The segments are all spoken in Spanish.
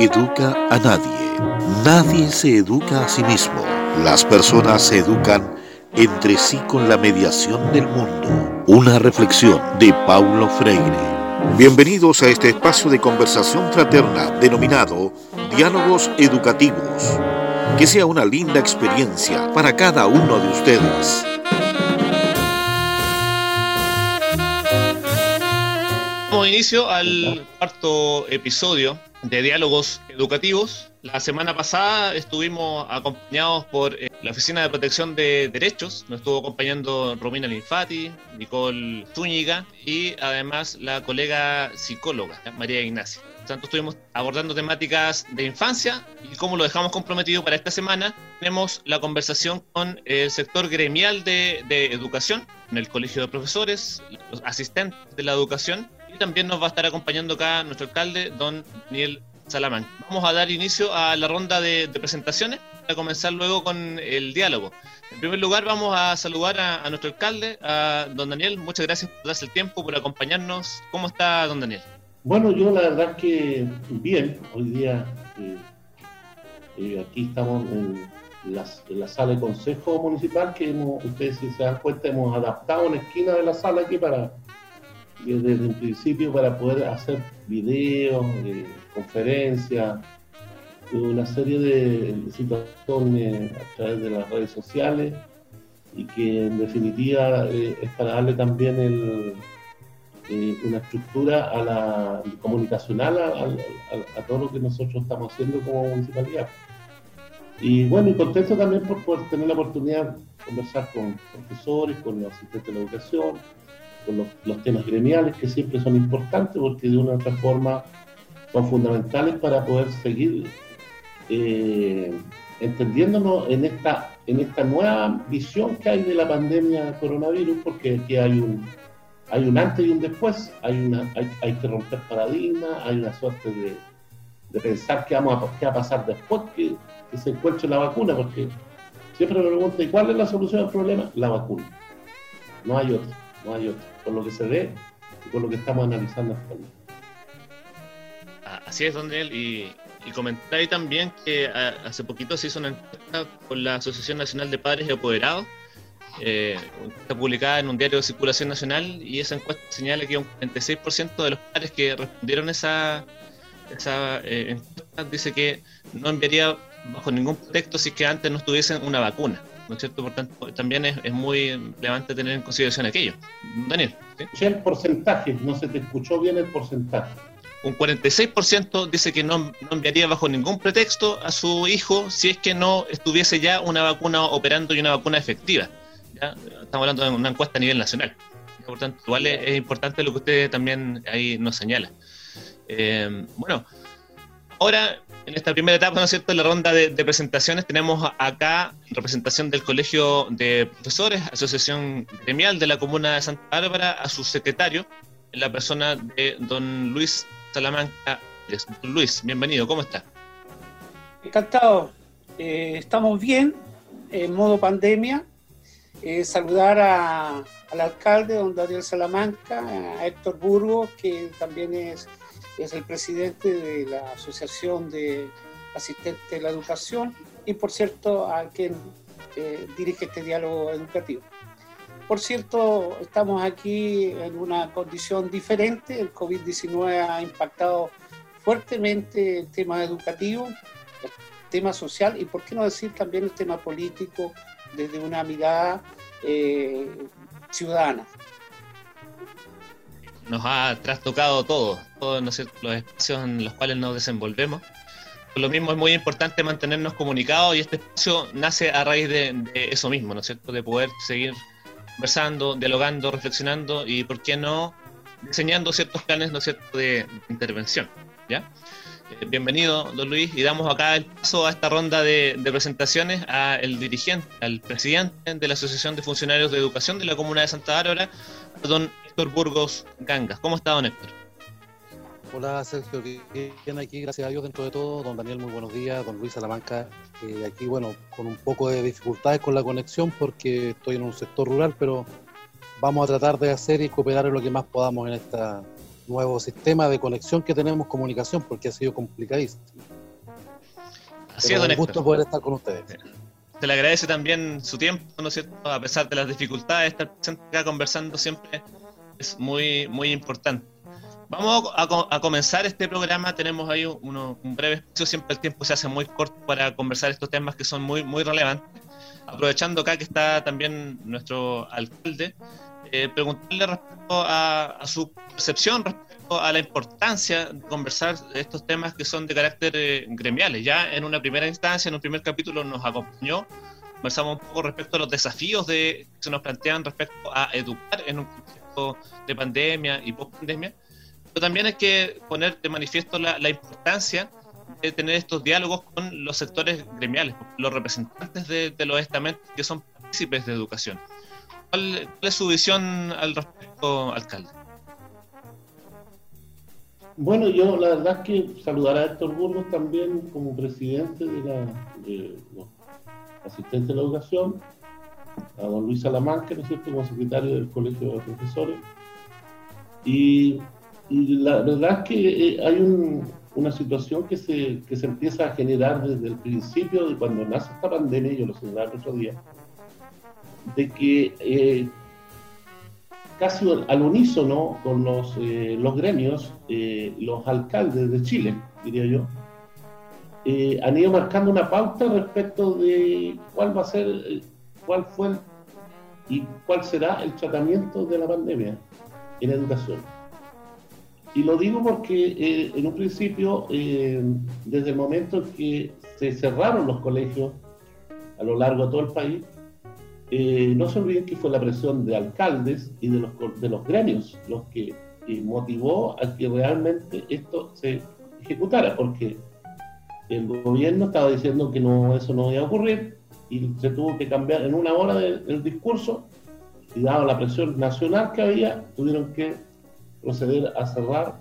Educa a nadie. Nadie se educa a sí mismo. Las personas se educan entre sí con la mediación del mundo. Una reflexión de Paulo Freire. Bienvenidos a este espacio de conversación fraterna denominado Diálogos Educativos. Que sea una linda experiencia para cada uno de ustedes. Inicio al cuarto episodio de Diálogos Educativos. La semana pasada estuvimos acompañados por eh, la Oficina de Protección de Derechos. Nos estuvo acompañando Romina Linfati, Nicole Zúñiga y además la colega psicóloga María Ignacia. Tanto estuvimos abordando temáticas de infancia y como lo dejamos comprometido para esta semana, tenemos la conversación con el sector gremial de, de educación, en el Colegio de Profesores, los asistentes de la educación también nos va a estar acompañando acá nuestro alcalde, don Daniel Salamán. Vamos a dar inicio a la ronda de, de presentaciones para comenzar luego con el diálogo. En primer lugar, vamos a saludar a, a, nuestro alcalde, a don Daniel. Muchas gracias por darse el tiempo, por acompañarnos. ¿Cómo está, don Daniel? Bueno, yo la verdad que bien. Hoy día eh, eh, aquí estamos en en la, sala de consejo municipal que hemos, ustedes si se dan cuenta hemos adaptado una esquina de la sala aquí para desde el principio para poder hacer videos, eh, conferencias, una serie de, situaciones a través de las redes sociales y que en definitiva eh, es para darle también eh, una estructura a la comunicacional a, todo lo que nosotros estamos haciendo como municipalidad. Y bueno, y contento también por, por tener la oportunidad de conversar con profesores, con los asistentes de la educación, con los, los, temas gremiales que siempre son importantes porque de una u otra forma son fundamentales para poder seguir eh, entendiéndonos en esta, en esta nueva visión que hay de la pandemia coronavirus, porque aquí hay un, hay un antes y un después, hay, una, hay, hay que romper paradigmas, hay una suerte de, de pensar qué, vamos a, qué va a pasar después que, se encuentre la vacuna, porque siempre me preguntan, ¿y cuál es la solución al problema? La vacuna. No hay otra, no hay otra por lo que se ve y por lo que estamos analizando actualmente. Así es, don Daniel, y, y comentar ahí también que a, hace poquito se hizo una encuesta con la Asociación Nacional de Padres y Apoderados, eh, publicada en un diario de circulación nacional, y esa encuesta señala que un 46% de los padres que respondieron esa, esa eh, encuesta dice que no enviaría bajo ningún pretexto si es que antes no estuviesen una vacuna. ¿No es cierto? Por tanto, también es, es, muy relevante tener en consideración aquello. Daniel. ¿sí? El porcentaje, no se te escuchó bien el porcentaje. Un 46% dice que no, no, enviaría bajo ningún pretexto a su hijo si es que no estuviese ya una vacuna operando y una vacuna efectiva. ¿ya? Estamos hablando de una encuesta a nivel nacional. Por tanto, igual es, es importante lo que usted también ahí nos señala. Eh, bueno, ahora en esta primera etapa, ¿no es cierto?, en la ronda de, presentaciones tenemos acá representación del Colegio de Profesores, Asociación Gremial de la Comuna de Santa Bárbara, a su secretario, en la persona de don Luis Salamanca. Don Luis, bienvenido, ¿cómo está? Encantado, eh, estamos bien, en modo pandemia. Eh, saludar a, al alcalde, don Daniel Salamanca, a Héctor Burgos, que también es es el presidente de la Asociación de Asistentes de la Educación y, por cierto, a quien eh, dirige este diálogo educativo. Por cierto, estamos aquí en una condición diferente. El COVID-19 ha impactado fuertemente el tema educativo, el tema social y, por qué no decir, también el tema político desde una mirada eh, ciudadana nos ha trastocado todo, todos los espacios en los cuales nos desenvolvemos. Por lo mismo es muy importante mantenernos comunicados y este espacio nace a raíz de, de, eso mismo, ¿no es cierto? De poder seguir conversando, dialogando, reflexionando y, ¿por qué no?, diseñando ciertos planes, ¿no es cierto?, de intervención, ¿ya? Eh, bienvenido, don Luis, y damos acá el paso a esta ronda de, de presentaciones al dirigente, al presidente de la Asociación de Funcionarios de Educación de la Comuna de Santa Bárbara, don Héctor Burgos Gangas. ¿Cómo está, don Héctor? Hola, Sergio. Bien aquí, gracias a Dios, dentro de todo. Don Daniel, muy buenos días. Don Luis Salamanca, eh, aquí, bueno, con un poco de dificultades con la conexión porque estoy en un sector rural, pero vamos a tratar de hacer y cooperar en lo que más podamos en esta, nuevo sistema de conexión que tenemos, comunicación, porque ha sido complicadísimo. Así es, un gusto poder estar con ustedes. Se le agradece también su tiempo, ¿no es cierto? A pesar de las dificultades, estar presente acá conversando siempre es muy, muy importante. Vamos a, comenzar este programa. Tenemos ahí un breve espacio. Siempre el tiempo se hace muy corto para conversar estos temas que son muy, muy relevantes. Aprovechando acá que está también nuestro alcalde, eh, preguntarle respecto a, su percepción respecto a la importancia de conversar estos temas que son de carácter eh, gremiales. Ya en una primera instancia, en un primer capítulo nos acompañó, conversamos un poco respecto a los desafíos de, que se nos plantean respecto a educar en un de pandemia y post-pandemia, pero también hay que poner de manifiesto la, importancia de tener estos diálogos con los sectores gremiales, los representantes de, de los estamentos que son partícipes de educación. ¿Cuál, es su visión al respecto, alcalde? Bueno, yo la verdad es que saludar a Héctor Burgos también como presidente de, la, de los asistentes de la educación, a don Luis Salamanca, ¿no es cierto?, como secretario del Colegio de Profesores. Y, la verdad es que eh, hay una situación que se, que se empieza a generar desde el principio de cuando nace esta pandemia, yo lo señalaba el otro día, de que eh, casi al unísono con los, eh, los gremios, los alcaldes de Chile, diría yo, han ido marcando una pauta respecto de cuál va a ser, cuál fue y cuál será el tratamiento de la pandemia en educación. Y lo digo porque en un principio, desde el momento en que se cerraron los colegios a lo largo de todo el país, eh, no se olviden que fue la presión de alcaldes y de los, de los gremios los que eh, motivó a que realmente esto se ejecutara, porque el gobierno estaba diciendo que no, eso no iba a ocurrir y se tuvo que cambiar en una hora el discurso y dado la presión nacional que había, tuvieron que proceder a cerrar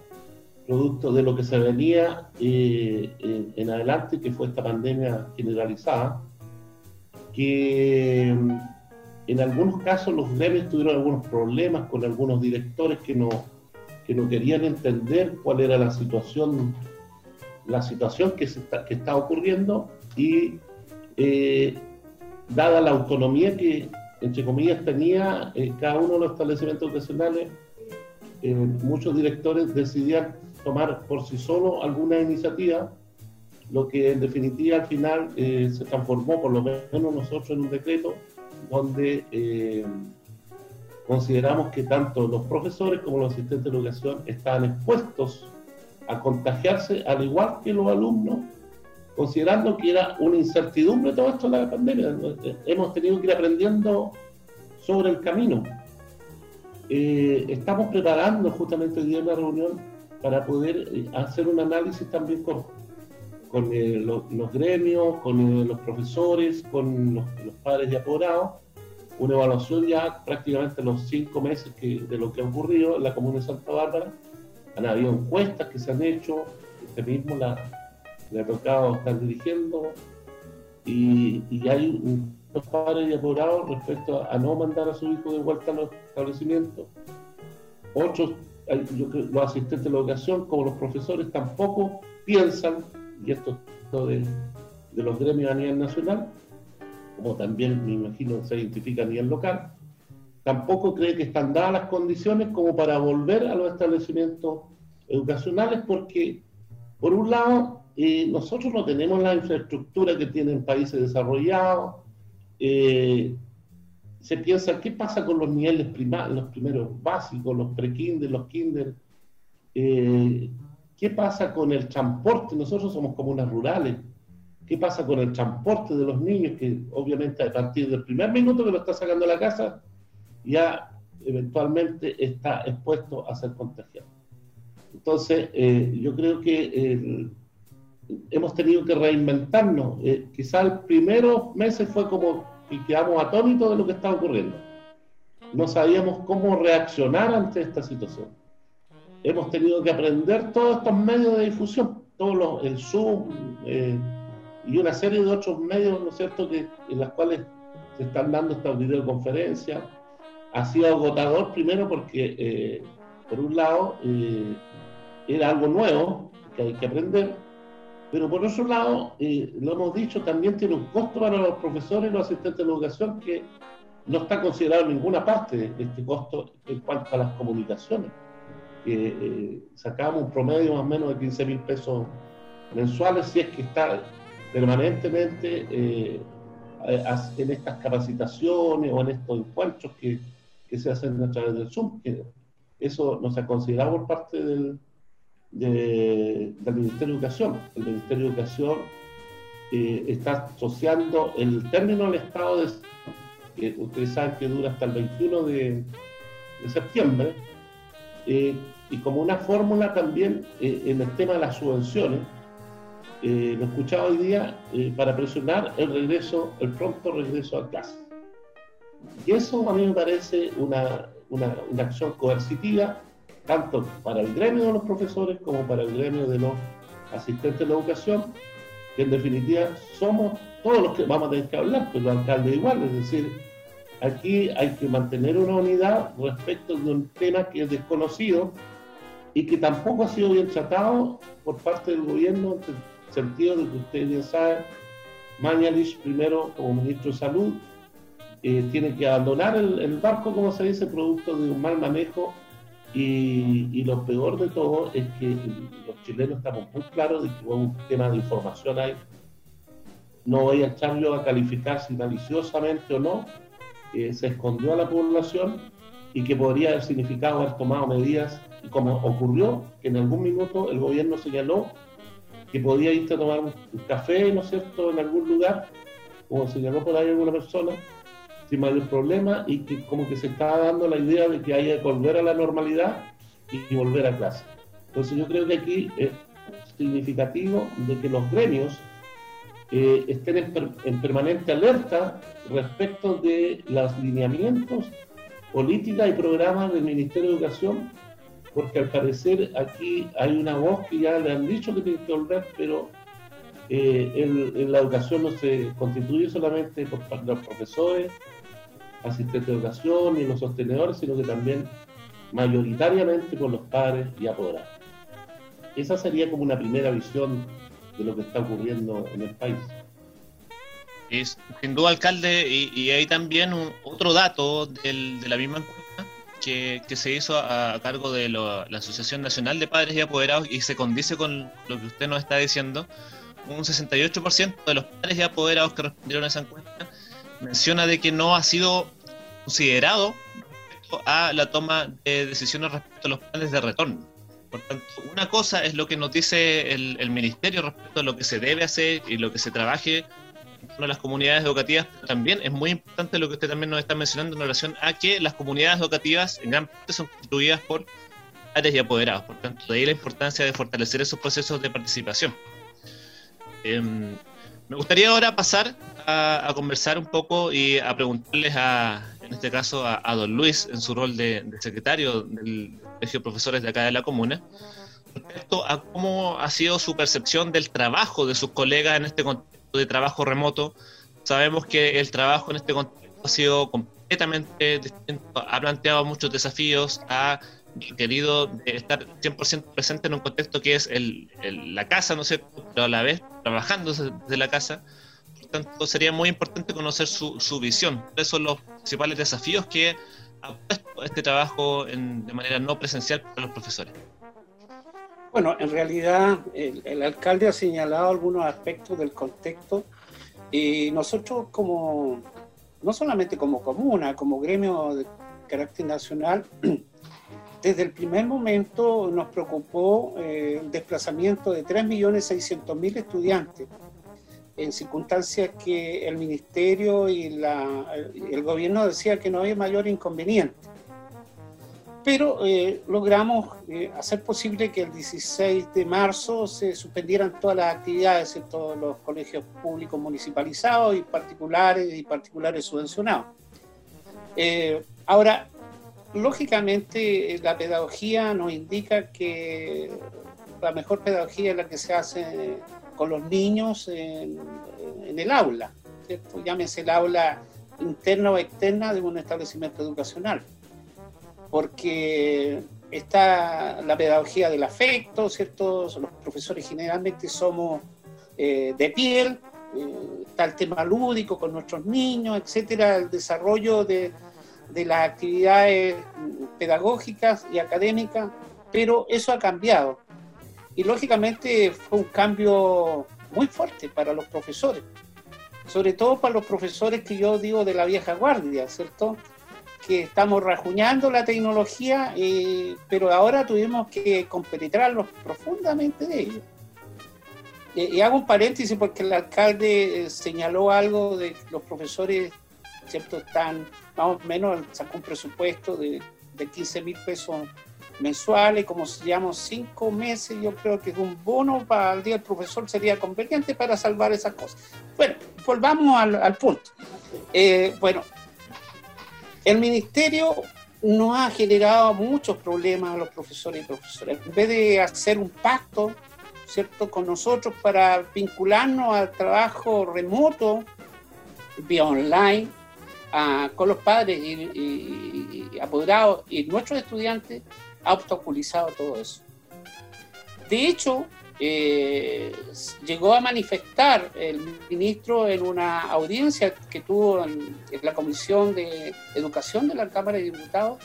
producto de lo que se venía eh, en adelante, que fue esta pandemia generalizada, que en algunos casos los gremios tuvieron algunos problemas con algunos directores que no, que no querían entender cuál era la situación, la situación que, está, que está ocurriendo y eh, dada la autonomía que, entre comillas, tenía eh, cada uno de los establecimientos educacionales, eh, muchos directores decidían tomar por sí solos alguna iniciativa, lo que en definitiva al final se transformó, por lo menos nosotros, en un decreto donde eh, consideramos que tanto los profesores como los asistentes de educación estaban expuestos a contagiarse al igual que los alumnos, considerando que era una incertidumbre todo esto de la pandemia. Hemos tenido que ir aprendiendo sobre el camino. Eh, estamos preparando justamente el día la reunión para poder eh, hacer un análisis también con, con eh, los gremios, con los profesores, con los, padres de apoderados, una evaluación ya prácticamente los cinco meses de lo que ha ocurrido en la comuna de Santa Bárbara. Han habido encuestas que se han hecho, este mismo la, le ha tocado estar dirigiendo, y, y hay los padres de apoderados respecto a, no mandar a su hijo de vuelta a los establecimientos. Otros, los asistentes de la educación, como los profesores, tampoco piensan y esto de, de los gremios a nivel nacional, como también me imagino se identifica a nivel local, tampoco cree que están dadas las condiciones como para volver a los establecimientos educacionales porque, por un lado, eh, nosotros no tenemos la infraestructura que tienen países desarrollados, eh, se piensa qué pasa con los niveles primarios, los primeros básicos, los pre-kinder, los kinder, eh, ¿Qué pasa con el transporte? Nosotros somos comunas rurales. ¿Qué pasa con el transporte de los niños? Que obviamente a partir del primer minuto que lo está sacando a la casa, ya eventualmente está expuesto a ser contagiado. Entonces, eh, yo creo que hemos tenido que reinventarnos. Eh, quizá el primeros meses fue como que quedamos atónitos de lo que estaba ocurriendo. No sabíamos cómo reaccionar ante esta situación hemos tenido que aprender todos estos medios de difusión, todos el Zoom eh, y una serie de otros medios, ¿no es cierto?, que, en las cuales se están dando estas videoconferencias. Ha sido agotador primero porque eh, por un lado, era algo nuevo que hay que aprender, pero por otro lado, lo hemos dicho, también tiene un costo para los profesores y los asistentes de educación que no está considerado en ninguna parte este costo en cuanto a las comunicaciones. Que sacamos un promedio más o menos de 15 mil pesos mensuales si es que está permanentemente eh, en estas capacitaciones o en estos encuentros que, que, se hacen a través del Zoom. Eso no se ha considerado por parte del, del Ministerio de Educación. El Ministerio de Educación eh, está asociando el término del estado de que ustedes saben que dura hasta el 21 de, de septiembre, eh, y como una fórmula también en el tema de las subvenciones, eh, lo escuchaba hoy día, eh, para presionar el regreso, el pronto regreso a clase. Y eso a mí me parece una, una, una, acción coercitiva, tanto para el gremio de los profesores como para el gremio de los asistentes de la educación, que en definitiva somos todos los que vamos a tener que hablar, pero los alcaldes igual, es decir, aquí hay que mantener una unidad respecto de un tema que es desconocido y que tampoco ha sido bien tratado por parte del gobierno sentido de que ustedes bien saben, Mañalich primero como ministro de Salud eh, tiene que abandonar el, barco, como se dice, producto de un mal manejo y, lo peor de todo es que los chilenos estamos muy claros de que hubo un tema de información ahí. No voy a echar yo a calificar si maliciosamente o no, eh, se escondió a la población y que podría haber significado haber tomado medidas, y como ocurrió, que en algún minuto el gobierno señaló que podía irte a tomar un café, ¿no es cierto?, en algún lugar, como señaló por ahí alguna persona, sin mayor problema, y que como que se estaba dando la idea de que haya que volver a la normalidad y volver a clase. Entonces yo creo que aquí es significativo de que los gremios eh, estén en, en, permanente alerta respecto de los lineamientos, políticas y programas del Ministerio de Educación porque al parecer aquí hay una voz que ya le han dicho que tiene que volver, pero eh, en, la educación no se constituye solamente por los profesores, asistentes de educación y los sostenedores, sino que también mayoritariamente por los padres y apoderados. Esa sería como una primera visión de lo que está ocurriendo en el país. Es, sin duda, alcalde, y, hay también otro dato del, de la misma encuesta que, se hizo a, cargo de la Asociación Nacional de Padres y Apoderados y se condice con lo que usted nos está diciendo, un 68% de los padres y apoderados que respondieron a esa encuesta menciona de que no ha sido considerado respecto a la toma de decisiones respecto a los planes de retorno. Por tanto, una cosa es lo que nos dice el, ministerio respecto a lo que se debe hacer y lo que se trabaje de las comunidades educativas, pero también es muy importante lo que usted también nos está mencionando en relación a que las comunidades educativas en gran parte son constituidas por padres y apoderados. Por tanto, de ahí la importancia de fortalecer esos procesos de participación. Em, me gustaría ahora pasar a, conversar un poco y a preguntarles a, en este caso, a, don Luis, en su rol de, de secretario del Colegio de Profesores de acá de la comuna, respecto a cómo ha sido su percepción del trabajo de sus colegas en este contexto de trabajo remoto. Sabemos que el trabajo en este contexto ha sido completamente distinto, ha planteado muchos desafíos, ha querido estar 100% presente en un contexto que es el, la casa, ¿no sé, pero a la vez trabajando desde la casa. Tanto, sería muy importante conocer su, su visión. ¿Cuáles son los principales desafíos que ha puesto este trabajo en, de manera no presencial para los profesores? Bueno, en realidad el, alcalde ha señalado algunos aspectos del contexto y nosotros como, no solamente como comuna, como gremio de carácter nacional, desde el primer momento nos preocupó eh, el desplazamiento de 3.600.000 estudiantes en circunstancias que el ministerio y el gobierno decía que no había mayor inconveniente pero eh, logramos eh, hacer posible que el 16 de marzo se suspendieran todas las actividades en todos los colegios públicos municipalizados y particulares y particulares subvencionados. Eh, ahora, lógicamente la pedagogía nos indica que la mejor pedagogía es la que se hace con los niños en, el aula, llámese el aula interna o externa de un establecimiento educacional porque está la pedagogía del afecto, ¿cierto? Los profesores generalmente somos eh, de piel, eh, está el tema lúdico con nuestros niños, etcétera, el desarrollo de, de las actividades pedagógicas y académicas, pero eso ha cambiado. Y lógicamente fue un cambio muy fuerte para los profesores, sobre todo para los profesores que yo digo de la vieja guardia, ¿cierto? Que estamos rajuñando la tecnología, eh, pero ahora tuvimos que compenetrarlos profundamente de ellos. y hago un paréntesis porque el alcalde eh, señaló algo de los profesores, ¿cierto? Están más o menos, sacó un presupuesto de, de 15 mil pesos mensuales, como se llama, cinco meses, yo creo que es un bono para el día del profesor sería conveniente para salvar esas cosas. Bueno, volvamos al, punto. Eh, bueno, el ministerio no ha generado muchos problemas a los profesores y profesoras. En vez de hacer un pacto, ¿cierto?, con nosotros para vincularnos al trabajo remoto, vía online, con los padres y, y apoderados y nuestros estudiantes, ha obstaculizado todo eso. De hecho, eh, llegó a manifestar el ministro en una audiencia que tuvo en, la Comisión de Educación de la Cámara de Diputados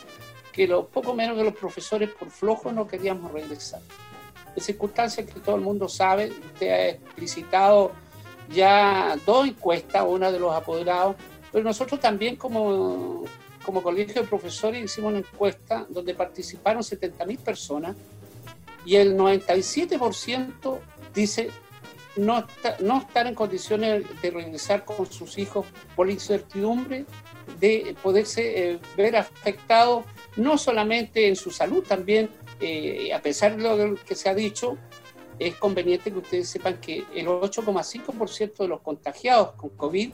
que lo poco menos de los profesores por flojo no queríamos regresar. En circunstancias que todo el mundo sabe, usted ha explicitado ya dos encuestas, una de los apoderados, pero nosotros también como como colegio de profesores hicimos una encuesta donde participaron 70.000 personas y el 97% dice no, no estar en condiciones de regresar con sus hijos por la incertidumbre de poderse eh, ver afectado no solamente en su salud, también, eh, a pesar de lo que se ha dicho, es conveniente que ustedes sepan que el 8,5% de los contagiados con COVID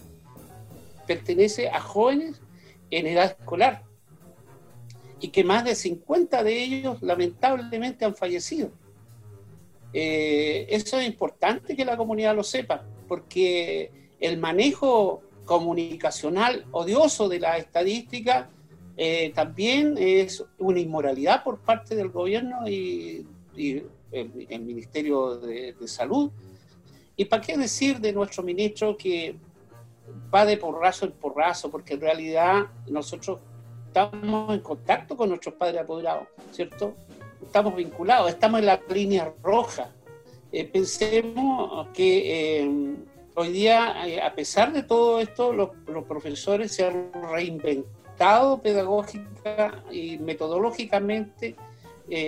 pertenece a jóvenes en edad escolar y que más de 50 de ellos lamentablemente han fallecido. Eh, eso es importante que la comunidad lo sepa, porque el manejo comunicacional odioso de la estadística eh, también es una inmoralidad por parte del gobierno y, el, Ministerio de, de Salud. ¿Y para qué decir de nuestro ministro que va de porrazo en porrazo, porque en realidad nosotros estamos en contacto con nuestros padres apoderados, ¿cierto? Estamos vinculados, estamos en la línea roja. Eh, pensemos que eh, hoy día, eh, a pesar de todo esto, los, profesores se han reinventado pedagógica y metodológicamente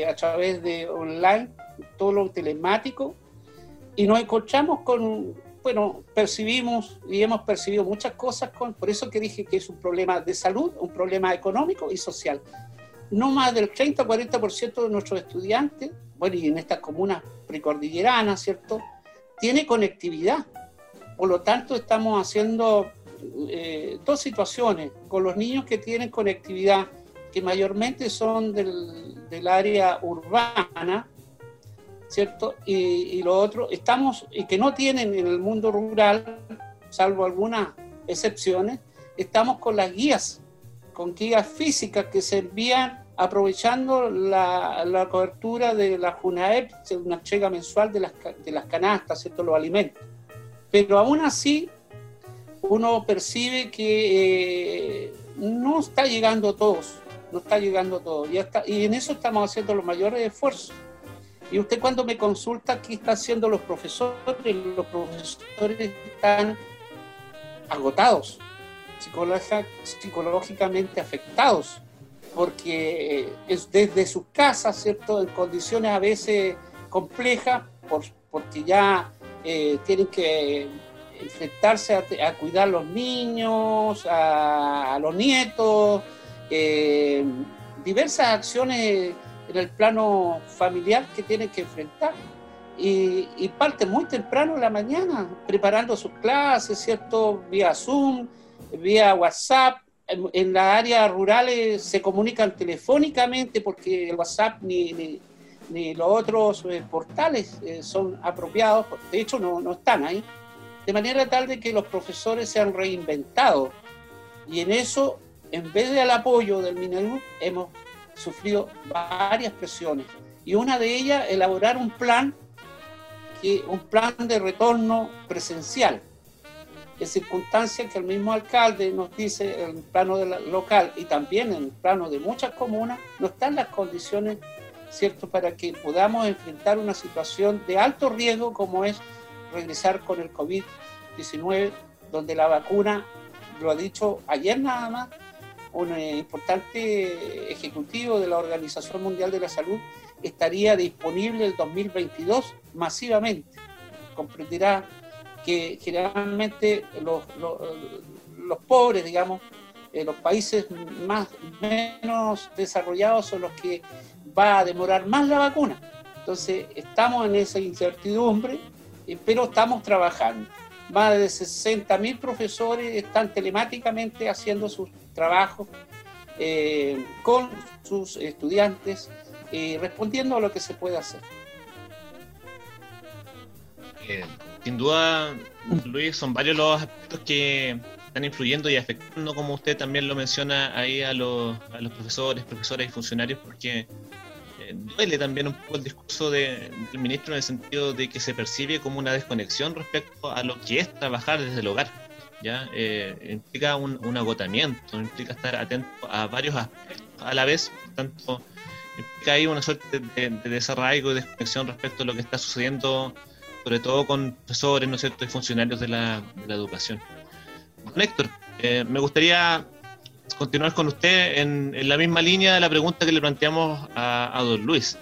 a través de online, todo lo telemático, y nos encontramos con bueno, percibimos y hemos percibido muchas cosas, por eso que dije que es un problema de salud, un problema económico y social. No más del 30 o 40% de nuestros estudiantes, bueno, y en estas comunas precordilleranas, ¿cierto?, tiene conectividad. Por lo tanto, estamos haciendo eh, dos situaciones con los niños que tienen conectividad, que mayormente son del área urbana, ¿cierto? Y, lo otro, estamos, y que no tienen en el mundo rural, salvo algunas excepciones, estamos con las guías, con guías físicas que se envían aprovechando la, la cobertura de la JUNAEP, una entrega mensual de las, de las canastas, ¿cierto? los alimentos. Pero aún así, uno percibe que eh, no está llegando a todos, no está llegando a todos. Y, y en eso estamos haciendo los mayores esfuerzos. Y usted cuando me consulta qué están haciendo los profesores, los profesores están agotados, psicológicamente afectados, porque es desde sus casas, ¿cierto? En condiciones a veces complejas, porque ya eh, tienen que enfrentarse a, cuidar a los niños, a, los nietos, eh, diversas acciones en el plano familiar que tienen que enfrentar. Y, parte muy temprano en la mañana, preparando sus clases, ¿cierto? Vía Zoom, vía WhatsApp. En, las áreas rurales se comunican telefónicamente porque el WhatsApp ni, ni, los otros eh, portales eh, son apropiados, de hecho no, no están ahí. De manera tal de que los profesores se han reinventado. Y en eso, en vez del apoyo del Minedu, hemos sufrido varias presiones y una de ellas elaborar un plan, que, un plan de retorno presencial en circunstancias que el mismo alcalde nos dice en el plano de local y también en el plano de muchas comunas, no están las condiciones ¿cierto? para que podamos enfrentar una situación de alto riesgo como es regresar con el COVID-19, donde la vacuna, lo ha dicho ayer nada más, un eh, importante ejecutivo de la Organización Mundial de la Salud, estaría disponible el 2022 masivamente. Comprenderá que generalmente los, los, pobres, digamos, eh, los países más menos desarrollados son los que va a demorar más la vacuna. Entonces, estamos en esa incertidumbre, eh, pero estamos trabajando. Más de 60.000 profesores están telemáticamente haciendo sus trabajos eh, con sus estudiantes, respondiendo a lo que se puede hacer. Sin duda, Luis, son varios los aspectos que están influyendo y afectando, como usted también lo menciona ahí a los, a los profesores, profesoras y funcionarios, porque eh, duele también un poco el discurso del ministro en el sentido de que se percibe como una desconexión respecto a lo que es trabajar desde el hogar. ¿ya? Eh, implica un, agotamiento, implica estar atento a varios aspectos a la vez, por tanto, implica ahí una suerte de, de desarraigo y desconexión respecto a lo que está sucediendo sobre todo con profesores, ¿no es cierto?, y funcionarios de la, educación. Héctor, eh, me gustaría continuar con usted en, la misma línea de la pregunta que le planteamos a, don Luis.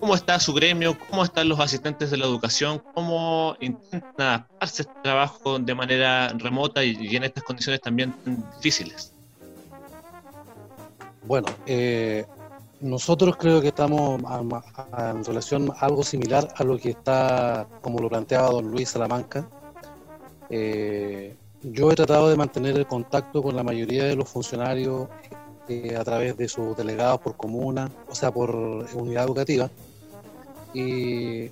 ¿Cómo está su gremio? ¿Cómo están los asistentes de la educación? ¿Cómo intentan adaptarse este trabajo de manera remota y, en estas condiciones también tan difíciles? Bueno, eh, nosotros creo que estamos en relación algo similar a lo que está, como lo planteaba don Luis Salamanca. Eh, yo he tratado de mantener el contacto con la mayoría de los funcionarios eh, a través de sus delegados por comuna, o sea, por unidad educativa. Y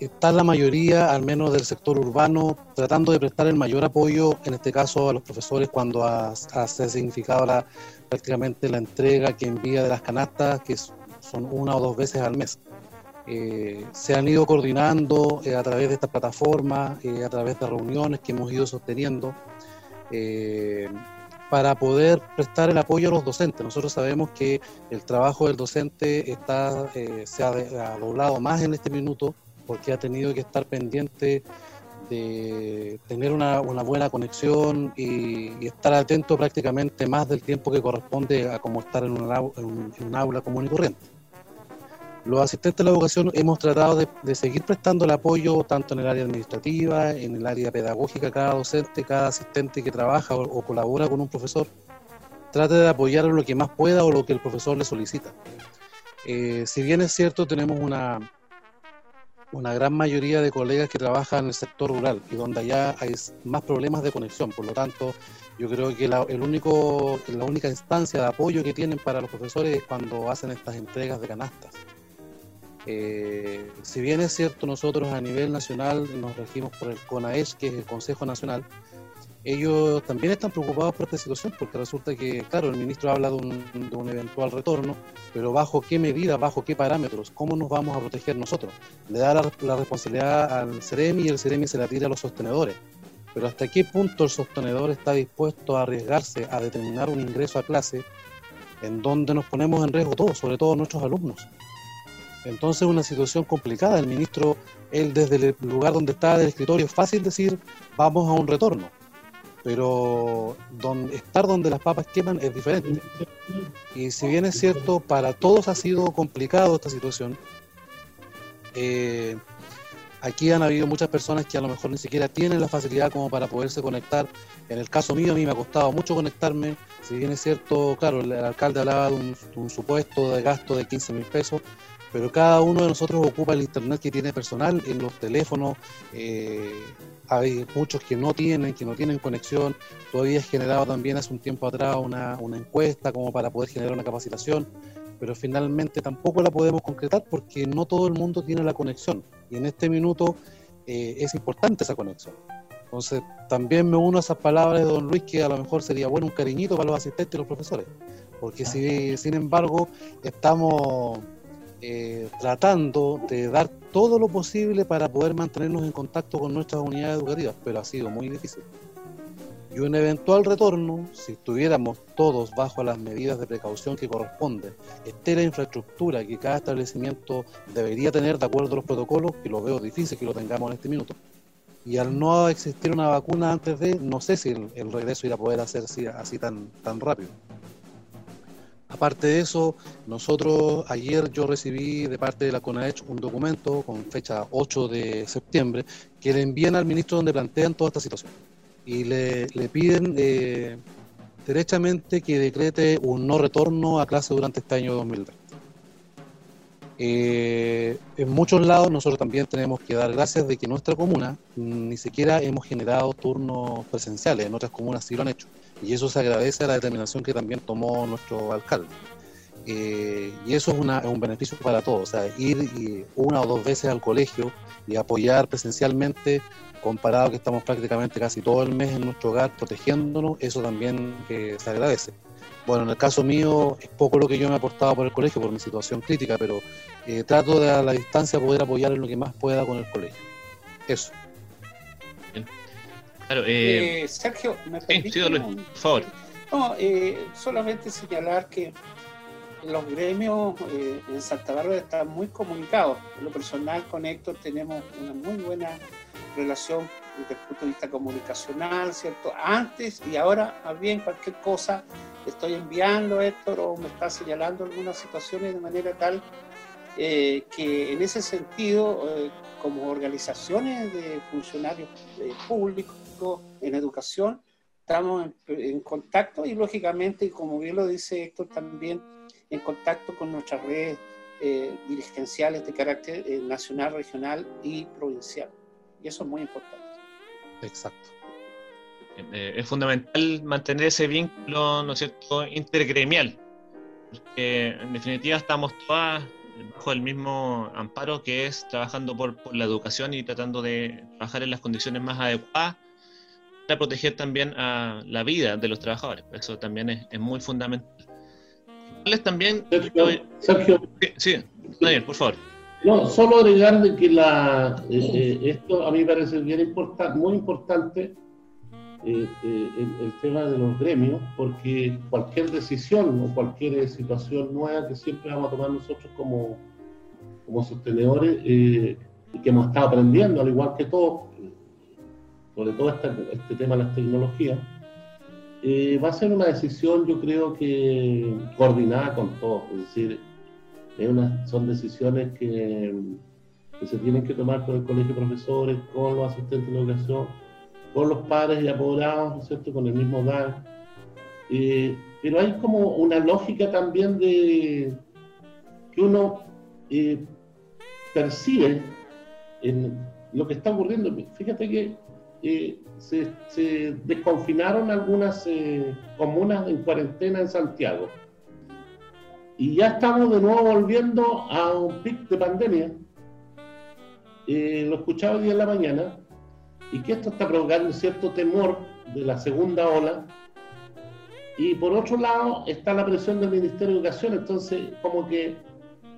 está la mayoría, al menos del sector urbano, tratando de prestar el mayor apoyo, en este caso a los profesores, cuando ha, ha significado la, prácticamente la entrega que envía de las canastas, que son una o dos veces al mes. Eh, se han ido coordinando eh, a través de esta plataforma, eh, a través de reuniones que hemos ido sosteniendo, para poder prestar el apoyo a los docentes. Nosotros sabemos que el trabajo del docente está, se ha, doblado más en este minuto porque ha tenido que estar pendiente de tener una, buena conexión y, estar atento prácticamente más del tiempo que corresponde a como estar en un, aula común y corriente. Los asistentes de la educación hemos tratado de, seguir prestando el apoyo tanto en el área administrativa, en el área pedagógica, cada docente, cada asistente que trabaja o, colabora con un profesor, trate de apoyar lo que más pueda o lo que el profesor le solicita. Eh, si bien es cierto, tenemos una, una gran mayoría de colegas que trabajan en el sector rural y donde allá hay más problemas de conexión. Por lo tanto, yo creo que la, el único, la única instancia de apoyo que tienen para los profesores es cuando hacen estas entregas de canastas. Eh, si bien es cierto, nosotros a nivel nacional nos regimos por el CONAES, que es el Consejo Nacional, ellos también están preocupados por esta situación porque resulta que, claro, el ministro habla de un, eventual retorno, pero bajo qué medida, bajo qué parámetros, cómo nos vamos a proteger nosotros. Le da la, responsabilidad al CEREMI y el CEREMI se la tira a los sostenedores. Pero hasta qué punto el sostenedor está dispuesto a arriesgarse a determinar un ingreso a clase en donde nos ponemos en riesgo todos, sobre todo nuestros alumnos. Entonces es una situación complicada. El ministro, él desde el lugar donde está del escritorio, es fácil decir, vamos a un retorno pero estar donde las papas queman es diferente. Y si bien es cierto, para todos ha sido complicado esta situación, eh, aquí han habido muchas personas que a lo mejor ni siquiera tienen la facilidad como para poderse conectar. En el caso mío, a mí me ha costado mucho conectarme. Si bien es cierto, claro, el, alcalde hablaba de un, de un supuesto de gasto de 15 mil pesos, pero cada uno de nosotros ocupa el internet que tiene personal en los teléfonos. Eh, hay muchos que no tienen, que no tienen conexión. Todavía he generado también hace un tiempo atrás una, encuesta como para poder generar una capacitación, pero finalmente tampoco la podemos concretar porque no todo el mundo tiene la conexión. Y en este minuto eh, es importante esa conexión. Entonces, también me uno a esas palabras de don Luis que a lo mejor sería bueno un cariñito para los asistentes y los profesores porque si, sin embargo estamos eh, tratando de dar todo lo posible para poder mantenernos en contacto con nuestras unidades educativas, pero ha sido muy difícil. Y un eventual retorno, si estuviéramos todos bajo las medidas de precaución que corresponden, esté la infraestructura que cada establecimiento debería tener de acuerdo a los protocolos, que lo veo difícil que lo tengamos en este minuto, y al no existir una vacuna antes de, no sé si el, regreso irá a poder hacer así, tan, tan rápido. Aparte de eso, nosotros ayer yo recibí de parte de la CONAECH un documento con fecha 8 de septiembre que le envían al ministro donde plantean toda esta situación y le, piden eh, derechamente que decrete un no retorno a clase durante este año 2020. Eh, en muchos lados nosotros también tenemos que dar gracias de que nuestra comuna ni siquiera hemos generado turnos presenciales, en otras comunas sí lo han hecho. Y eso se agradece a la determinación que también tomó nuestro alcalde. Eh, y eso es, un beneficio para todos, o sea, ir una o dos veces al colegio y apoyar presencialmente comparado que estamos prácticamente casi todo el mes en nuestro hogar protegiéndonos, eso también eh, se agradece. Bueno, en el caso mío es poco lo que yo me he aportado por el colegio, por mi situación crítica, pero eh, trato de a la distancia poder apoyar en lo que más pueda con el colegio. Eso. Claro, eh, Sergio, ¿me sí, por favor. No, solamente señalar que los gremios en Santa Bárbara están muy comunicados. En lo personal con Héctor tenemos una muy buena relación desde el punto de vista comunicacional, ¿cierto? Antes y ahora, más bien cualquier cosa, estoy enviando Héctor o me está señalando algunas situaciones de manera tal eh, que en ese sentido, eh, como organizaciones de funcionarios eh, en educación, estamos en, contacto y lógicamente, como bien lo dice Héctor, también en contacto con nuestras redes dirigenciales de carácter nacional, regional y provincial. Y eso es muy importante. Exacto. Eh, es fundamental mantener ese vínculo, ¿no es cierto?, intergremial. Porque en definitiva estamos todas bajo el mismo amparo que es trabajando por, la educación y tratando de trabajar en las condiciones más adecuadas para proteger también a la vida de los trabajadores. Eso también es, muy fundamental. También, Sergio, sí, Daniel, por favor. No, solo agregar de que la, eh, eh, esto a mí me parece bien importante, muy importante eh, el, tema de los gremios, porque cualquier decisión o cualquier situación nueva que siempre vamos a tomar nosotros como, como sostenedores y que hemos estado aprendiendo, al igual que todos, sobre todo este, tema de las tecnologías, va a ser una decisión, yo creo que coordinada con todos, es decir, son decisiones que, se tienen que tomar con el colegio de profesores, con los asistentes de educación, con los padres y apoderados, ¿cierto? con el mismo DAN. Eh, pero hay como una lógica también de que uno eh, percibe en lo que está ocurriendo. Fíjate que eh, se, se, desconfinaron algunas comunas en cuarentena en Santiago y ya estamos de nuevo volviendo a un pic de pandemia. Eh, lo escuchaba hoy en la mañana, y que esto está provocando cierto temor de la segunda ola. Y por otro lado está la presión del Ministerio de Educación, entonces como que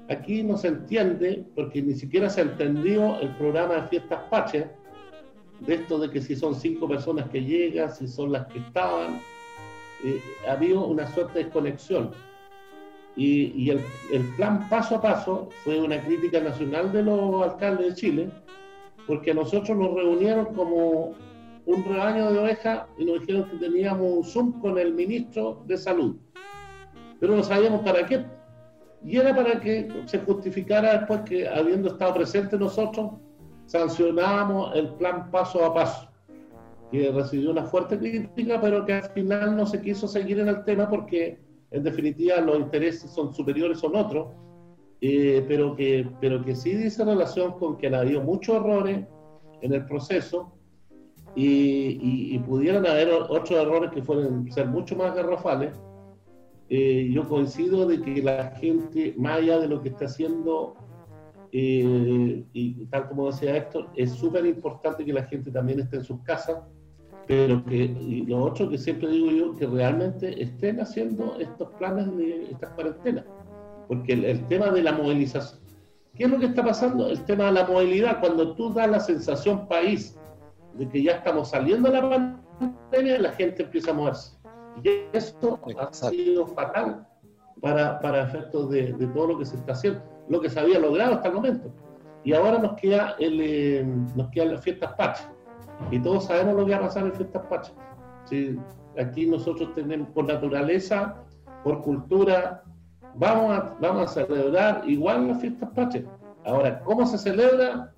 aquí no se entiende, porque ni siquiera se ha entendido el programa de fiestas patrias, de esto de que si son cinco personas que llegan, si son las que estaban, eh, ha habido una suerte de desconexión. Y, el, plan paso a paso fue una crítica nacional de los alcaldes de Chile, porque nosotros nos reunieron como un rebaño de ovejas y nos dijeron que teníamos un Zoom con el ministro de Salud. Pero no sabíamos para qué. Y era para que se justificara después que, habiendo estado presentes nosotros, sancionábamos el plan paso a paso, que recibió una fuerte crítica, pero que al final no se quiso seguir en el tema porque en definitiva los intereses son superiores son otros, eh, pero, que, pero que sí dice relación con que han habido muchos errores en el proceso y, pudieran haber otros errores que fueran ser mucho más garrafales. Eh, yo coincido de que la gente, más allá de lo que está haciendo, eh, y tal como decía Héctor, es súper importante que la gente también esté en sus casas pero que y lo otro que siempre digo yo, que realmente estén haciendo estos planes de estas cuarentenas, porque el, tema de la movilización, ¿qué es lo que está pasando? El tema de la movilidad, cuando tú das la sensación país de que ya estamos saliendo de la pandemia, la gente empieza a moverse. Y esto ha sido fatal para, para efectos de, de, todo lo que se está haciendo, lo que se había logrado hasta el momento. Y ahora nos queda el, eh, nos quedan las fiestas patrias y todos sabemos lo que va a pasar en Fiestas Patrias. aquí nosotros tenemos, por naturaleza, por cultura, vamos a, vamos a celebrar igual las Fiestas Patrias. Ahora, ¿cómo se celebra?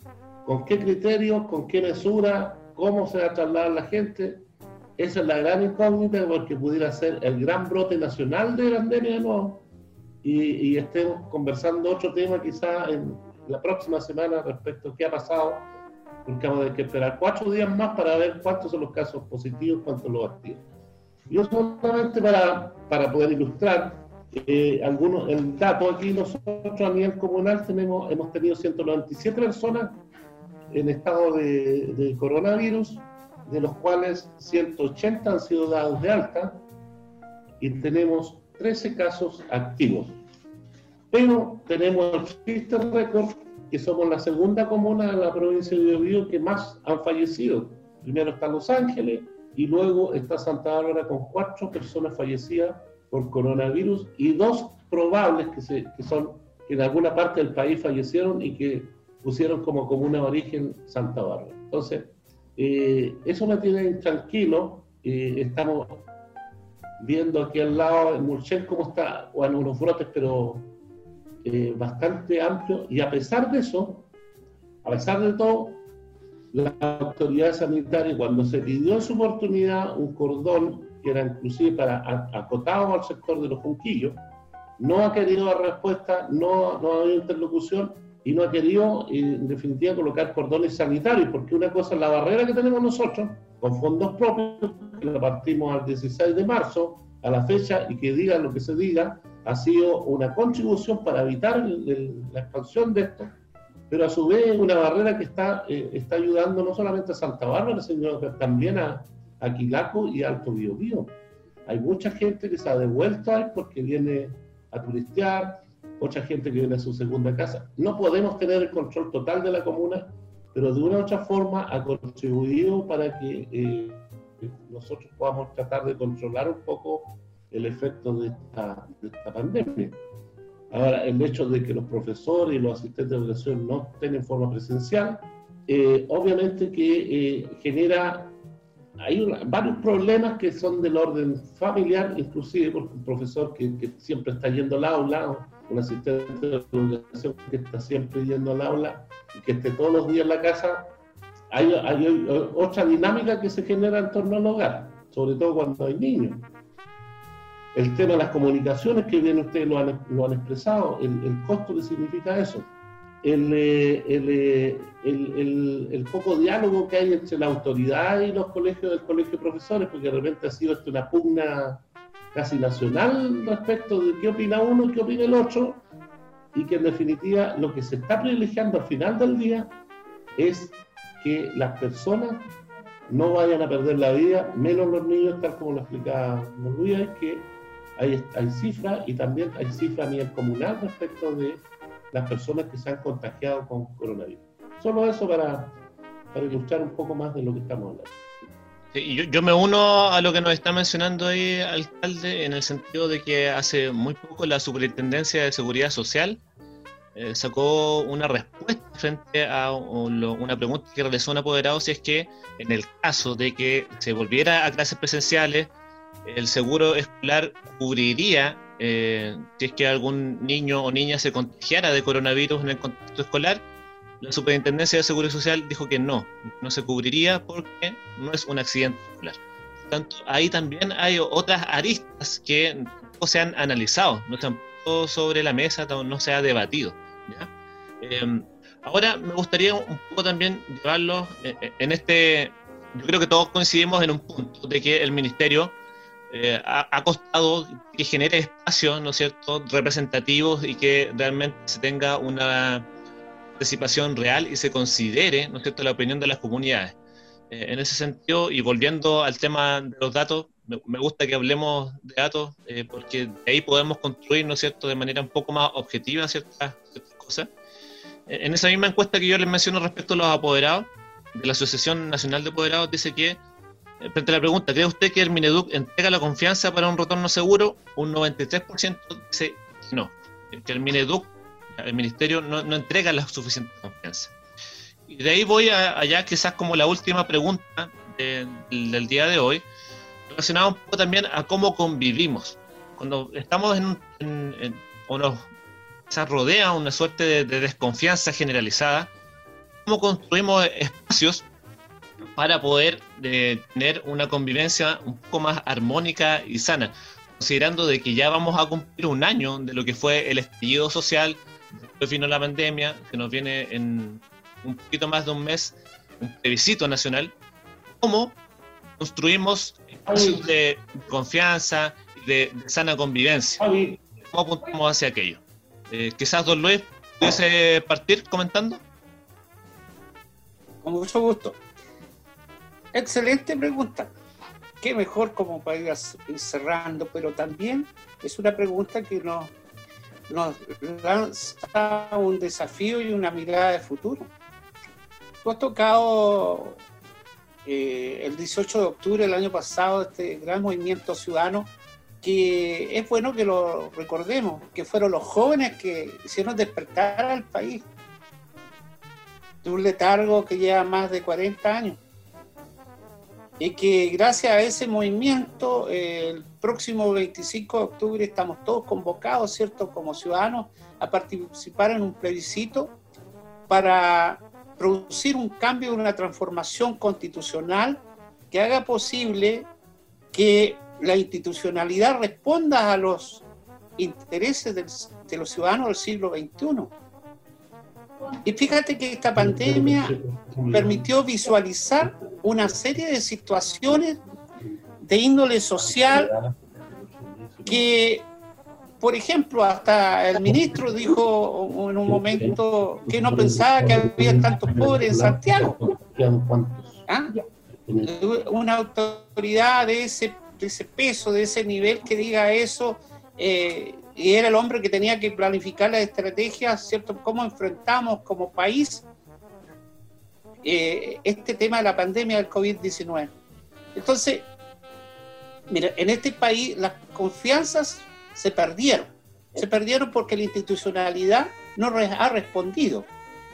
¿Con qué criterios? ¿Con qué mesura? ¿Cómo se va a trasladar la gente? Esa es la gran incógnita porque pudiera ser el gran brote nacional de pandemia de nuevo y, y estemos conversando otro tema quizá en la próxima semana respecto a qué ha pasado porque vamos a que esperar cuatro días más para ver cuántos son los casos positivos, cuántos los activos. Yo solamente para, para poder ilustrar eh, algunos, el dato aquí, nosotros a nivel comunal tenemos, hemos tenido 197 personas en estado de, de coronavirus, de los cuales 180 han sido dados de alta y tenemos 13 casos activos. Pero tenemos el triste récord que somos la segunda comuna de la provincia de Biobío que más han fallecido. Primero está Los Ángeles y luego está Santa Bárbara con cuatro personas fallecidas por coronavirus y dos probables que, se, que son que en alguna parte del país fallecieron y que pusieron como comuna de origen Santa Bárbara. Entonces, eh, eso me tiene tranquilo. Eh, estamos viendo aquí al lado en Murchen cómo está, bueno, unos brotes, pero eh, bastante amplio y a pesar de eso, a pesar de todo, la autoridad sanitaria, cuando se pidió en su oportunidad un cordón que era inclusive para acotado al sector de los junquillos, no ha querido dar respuesta, no, no ha habido interlocución y no ha querido, en definitiva, colocar cordones sanitarios, porque una cosa es la barrera que tenemos nosotros, con fondos propios, que la partimos al 16 de marzo, a la fecha, y que diga lo que se diga, ha sido una contribución para evitar la expansión de esto, pero a su vez una barrera que está, eh, está ayudando no solamente a Santa Bárbara, sino también a, a Quilaco y Alto Biobío. Hay mucha gente que se ha devuelto ahí porque viene a turistear, mucha gente que viene a su segunda casa. No podemos tener el control total de la comuna, pero de una u otra forma ha contribuido para que eh, nosotros podamos tratar de controlar un poco el efecto de esta, de esta pandemia. Ahora, el hecho de que los profesores y los asistentes de educación no estén en forma presencial, eh, obviamente que eh, genera, hay varios problemas que son del orden familiar, inclusive porque un profesor que, que, siempre está yendo al aula, un asistente de educación que está siempre yendo al aula y que esté todos los días en la casa, hay, hay otra dinámica que se genera en torno al hogar, sobre todo cuando hay niños. El tema de las comunicaciones, que bien ustedes lo han, lo han expresado, el, el, costo que significa eso, el, eh, eh, el, el, poco diálogo que hay entre la autoridad y los colegios del colegio de profesores, porque de repente ha sido esto una pugna casi nacional respecto de qué opina uno y qué opina el otro, y que en definitiva lo que se está privilegiando al final del día es que las personas no vayan a perder la vida, menos los niños, tal como lo explicaba Luis, que hay, hay cifras y también hay cifras a nivel comunal respecto de las personas que se han contagiado con coronavirus. Solo eso para, para ilustrar un poco más de lo que estamos hablando. Sí, yo, yo, me uno a lo que nos está mencionando ahí, alcalde, en el sentido de que hace muy poco la Superintendencia de Seguridad Social eh, sacó una respuesta frente a una pregunta que realizó un apoderado si es que en el caso de que se volviera a clases presenciales, el seguro escolar cubriría eh, si es que algún niño o niña se contagiara de coronavirus en el contexto escolar. La Superintendencia de Seguridad Social dijo que no, no se cubriría porque no es un accidente escolar. Por tanto, ahí también hay otras aristas que no se han analizado, no se han sobre la mesa, no se ha debatido. Eh, ahora me gustaría un poco también llevarlo eh, en este, yo creo que todos coincidimos en un punto de que el ministerio eh, ha, costado que genere espacios, ¿no es cierto?, representativos y que realmente se tenga una participación real y se considere, ¿no es cierto?, la opinión de las comunidades. Eh, en ese sentido, y volviendo al tema de los datos, me, gusta que hablemos de datos, eh, porque de ahí podemos construir, ¿no es cierto?, de manera un poco más objetiva ciertas, Eh, en esa misma encuesta que yo les menciono respecto a los apoderados, de la Asociación Nacional de Apoderados, dice que, frente a la pregunta, ¿cree usted que el Mineduc entrega la confianza para un retorno seguro? Un 93% dice que no, que el Mineduc, el Ministerio, no, entrega la suficiente confianza. Y de ahí voy allá, quizás como la última pregunta del día de hoy, relacionada un poco también a cómo convivimos. Cuando estamos en, en, se rodea una suerte de, desconfianza generalizada, cómo construimos espacios para poder eh, tener una convivencia un poco más armónica y sana, considerando de que ya vamos a cumplir un año de lo que fue el estallido social, después vino la pandemia, que nos viene en un poquito más de un mes, un plebiscito nacional, cómo construimos espacios de confianza y de, sana convivencia. ¿Cómo apuntamos hacia aquello? Eh, quizás Don Luis pudiese partir comentando. Con mucho gusto. Excelente pregunta. Qué mejor como para ir cerrando, pero también es una pregunta que nos, nos lanza un desafío y una mirada de futuro Tú has tocado eh, el 18 de octubre del año pasado este gran movimiento ciudadano que es bueno que lo recordemos, que fueron los jóvenes que hicieron despertar al país de un letargo que lleva más de 40 años. Y que gracias a ese movimiento, el próximo 25 de octubre estamos todos convocados, ¿cierto?, como ciudadanos a participar en un plebiscito para producir un cambio, una transformación constitucional que haga posible que la institucionalidad responda a los intereses de los ciudadanos del siglo XXI. Y fíjate que esta pandemia permitió visualizar una serie de situaciones de índole social que por ejemplo, hasta el ministro dijo en un momento que no pensaba que había tantos pobres en Santiago. ¿Ah? Una autoridad de ese, ese peso, de ese nivel que diga eso, eh, y era el hombre que tenía que planificar las estrategias, ¿cierto? ¿Cómo enfrentamos como país eh, este tema de la pandemia del COVID-19? Entonces, mira, en este país las confianzas se perdieron. Se perdieron porque la institucionalidad no ha respondido.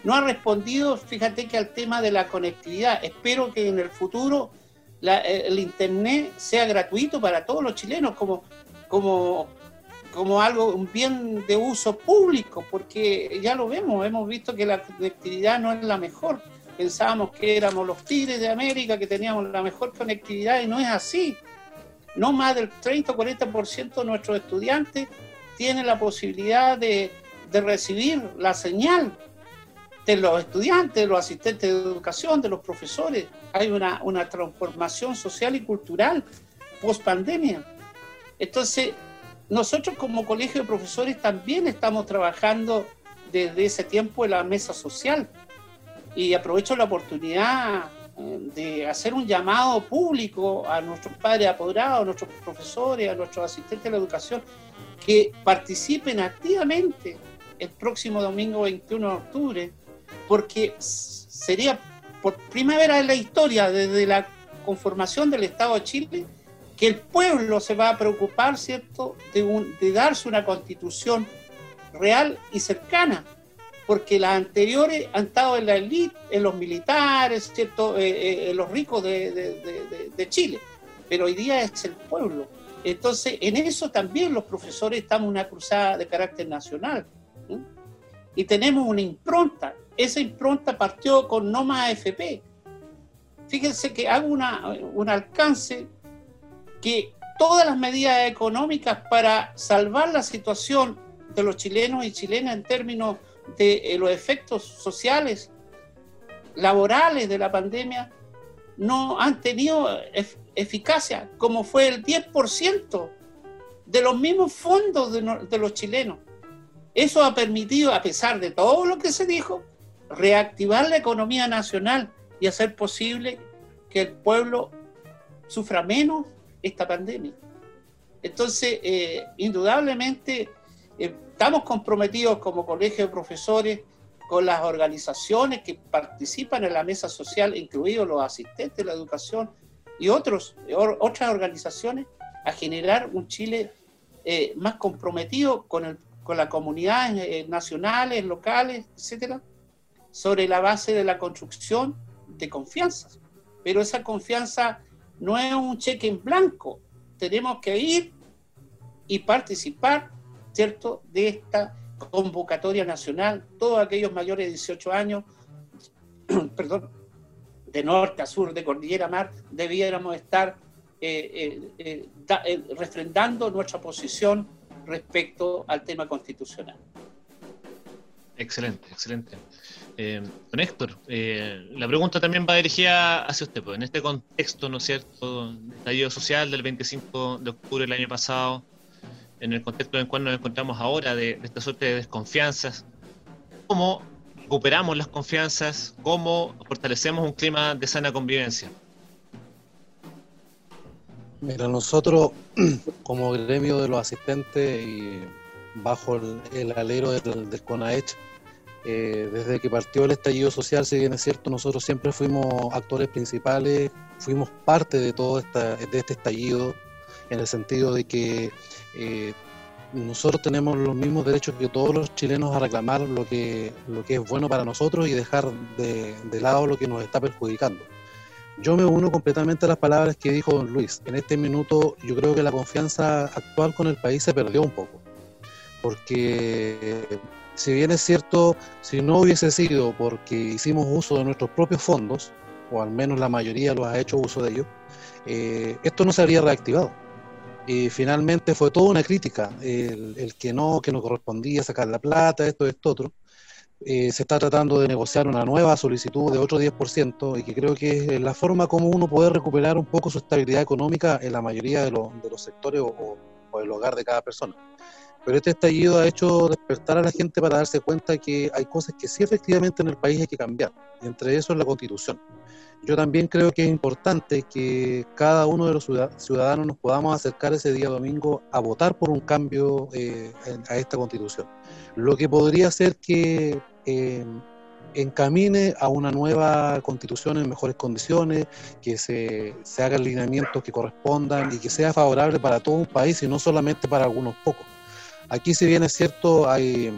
No ha respondido, fíjate que al tema de la conectividad. Espero que en el futuro eh, el Internet sea gratuito para todos los chilenos como, como, como algo, un bien de uso público, porque ya lo vemos, hemos visto que la conectividad no es la mejor. Pensábamos que éramos los tigres de América, que teníamos la mejor conectividad y no es así no más del 30 o 40% de nuestros estudiantes tienen la posibilidad de, recibir la señal de los estudiantes, de los asistentes de educación, de los profesores. Hay una, una transformación social y cultural post pandemia. Entonces, nosotros como colegio de profesores también estamos trabajando desde ese tiempo en la mesa social. Y aprovecho la oportunidad de hacer un llamado público a nuestros padres apoderados, a nuestros profesores, a nuestros asistentes de la educación, que participen activamente el próximo domingo 21 de octubre, porque sería por primera vez en la historia, desde la conformación del Estado de Chile, que el pueblo se va a preocupar, ¿cierto?, de, darse una constitución real y cercana porque las anteriores han estado en la élite, en los militares, ¿cierto? Eh, eh, en los ricos de, Chile, pero hoy día es el pueblo. Entonces, en eso también los profesores estamos en una cruzada de carácter nacional. Y tenemos una impronta. Esa impronta partió con no más AFP. Fíjense que hago una, un alcance que todas las medidas económicas para salvar la situación de los chilenos y chilenas en términos de eh, los efectos sociales, laborales de la pandemia, no han tenido eficacia, como fue el 10% de los mismos fondos de, los chilenos. Eso ha permitido, a pesar de todo lo que se dijo, reactivar la economía nacional y hacer posible que el pueblo sufra menos esta pandemia. Entonces, eh, indudablemente, eh, estamos comprometidos como colegio de profesores con las organizaciones que participan en la mesa social, incluidos los asistentes de la educación y otros, otras organizaciones, a generar un Chile eh, más comprometido con, el, con las comunidades nacionales, locales, etcétera, sobre la base de la construcción de confianza. Pero esa confianza no es un cheque en blanco. Tenemos que ir y participar, ¿cierto?, de esta convocatoria nacional. Todos aquellos mayores de 18 años, perdón, de norte a sur, de cordillera a mar, debiéramos estar eh, eh, eh, refrendando nuestra posición respecto al tema constitucional. Excelente, excelente. Eh, Héctor, eh, la pregunta también va dirigida hacia usted, pues, en este contexto, ¿no es cierto?, de estallido social del 25 de octubre del año pasado, en el contexto en el cual nos encontramos ahora, de, esta suerte de desconfianzas, ¿cómo recuperamos las confianzas? ¿Cómo fortalecemos un clima de sana convivencia? Mira, nosotros como gremio de los asistentes y bajo el, alero del, del CONAECH, eh, desde que partió el estallido social, si bien es cierto, nosotros siempre fuimos actores principales, fuimos parte de todo esta, de este estallido, en el sentido de que eh, nosotros tenemos los mismos derechos que todos los chilenos a reclamar lo que, lo que es bueno para nosotros y dejar de, de lado lo que nos está perjudicando. Yo me uno completamente a las palabras que dijo don Luis. En este minuto yo creo que la confianza actual con el país se perdió un poco, porque si bien es cierto, si no hubiese sido porque hicimos uso de nuestros propios fondos, o al menos la mayoría lo ha hecho uso de ellos, eh, esto no se habría reactivado. Y finalmente fue toda una crítica, el, que no, que no correspondía sacar la plata, esto, esto, otro. Eh, se está tratando de negociar una nueva solicitud de otro 10% y que creo que es la forma como uno puede recuperar un poco su estabilidad económica en la mayoría de, los, de los sectores o, o el hogar de cada persona. Pero este estallido ha hecho despertar a la gente para darse cuenta que hay cosas que sí efectivamente en el país hay que cambiar, y entre eso es la constitución. Yo también creo que es importante que cada uno de los ciudadanos nos podamos acercar ese día domingo a votar por un cambio eh, a esta constitución. Lo que podría ser que eh, encamine a una nueva constitución en mejores condiciones, que se, se hagan lineamientos que correspondan y que sea favorable para todo un país y no solamente para algunos pocos. Aquí, si bien es cierto, hay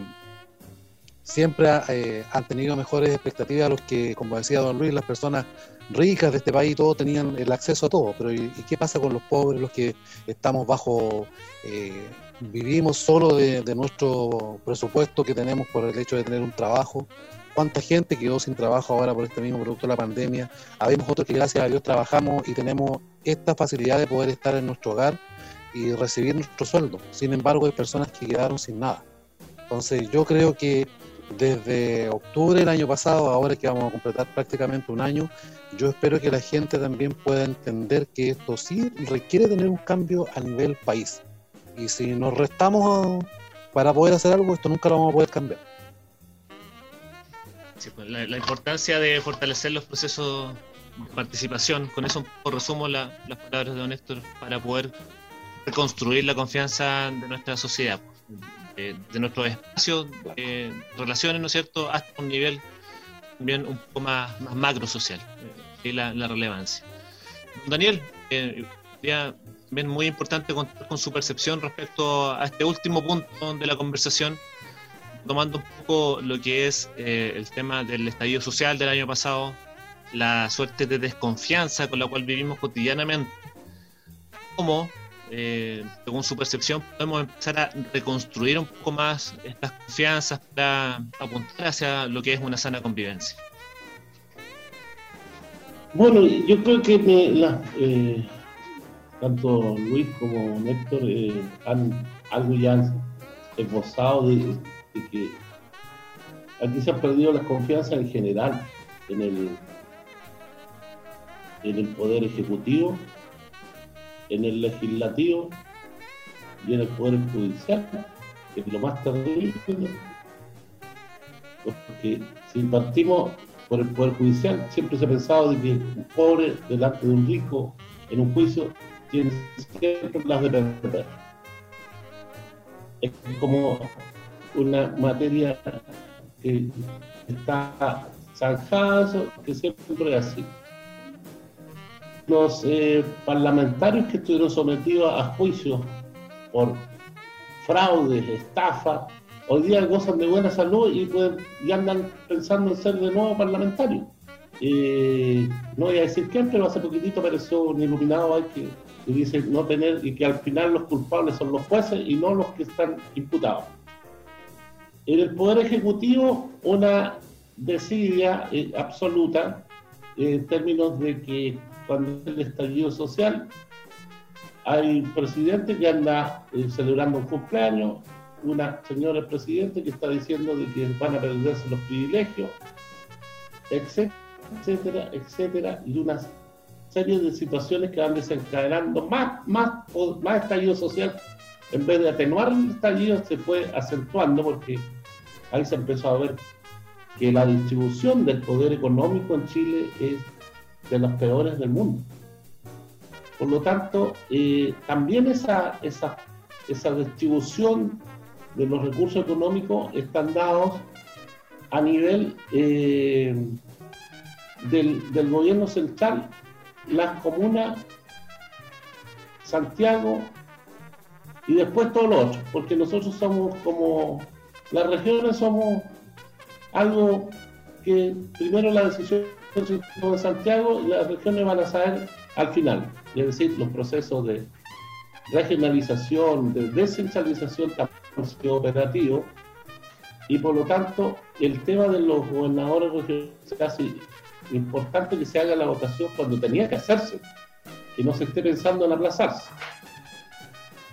siempre eh, han tenido mejores expectativas los que, como decía don Luis, las personas ricas de este país, todos tenían el acceso a todo. Pero ¿y, qué pasa con los pobres, los que estamos bajo, eh, vivimos solo de, nuestro presupuesto que tenemos por el hecho de tener un trabajo? ¿Cuánta gente quedó sin trabajo ahora por este mismo producto de la pandemia? Habemos otros que gracias a Dios trabajamos y tenemos esta facilidad de poder estar en nuestro hogar y recibir nuestro sueldo. Sin embargo, hay personas que quedaron sin nada. Entonces, yo creo que desde octubre del año pasado, ahora que vamos a completar prácticamente un año, yo espero que la gente también pueda entender que esto sí requiere tener un cambio a nivel país. Y si nos restamos para poder hacer algo, esto nunca lo vamos a poder cambiar. Pues, la, importancia de fortalecer los procesos de participación, con eso resumo las palabras de Don Néstor, para poder reconstruir la confianza de nuestra sociedad, de, nuestros espacios, de relaciones, ¿no es cierto?, hasta un nivel también un poco más, más macro social, y eh, la, la, relevancia. Daniel, eh, también muy importante contar con su percepción respecto a este último punto de la conversación, tomando un poco lo que es eh, el tema del estallido social del año pasado, la suerte de desconfianza con la cual vivimos cotidianamente, cómo eh, según su percepción, podemos empezar a reconstruir un poco más estas confianzas para apuntar hacia lo que es una sana convivencia? Bueno, yo creo que eh, tanto Luis como Néstor eh, han algo ya esbozado de, de, que aquí se ha perdido la confianza en general en el, en el poder ejecutivo en el legislativo y en el poder judicial, que es lo más terrible. Porque si partimos por el Poder Judicial. Siempre se ha pensado de que un pobre delante de un rico en un juicio tiene siempre las de perder. Es como una materia que está zanjada, que siempre es así. Los eh, parlamentarios que estuvieron sometidos a juicio por fraudes, estafas, hoy día gozan de buena salud y, pueden, y andan pensando en ser de nuevo parlamentarios. Eh, no voy a decir quién, pero hace poquitito apareció un iluminado ahí que, dice no tener y que al final los culpables son los jueces y no los que están imputados. En el Poder Ejecutivo, una desidia eh, absoluta en términos de que cuando el estallido social hay un presidente que anda eh, celebrando un cumpleaños, una señora presidente que está diciendo de que van a perderse los privilegios, etcétera, etcétera, y una serie de situaciones que van desencadenando más, más, más estallido social. En vez de atenuar el estallido, se fue acentuando porque ahí se empezó a ver que la distribución del poder económico en Chile es de las peores del mundo. Por lo tanto, eh, también esa, esa, esa distribución de los recursos económicos están dados a nivel eh, del, del, gobierno central, las comunas, Santiago y después todos los otros, porque nosotros somos como, las regiones somos algo que primero la decisión de Santiago y las regiones van a saber al final, es decir, los procesos de regionalización, de descentralización también operativo y por lo tanto el tema de los gobernadores regionales se hace importante que se haga la votación cuando tenía que hacerse, que no se esté pensando en aplazarse.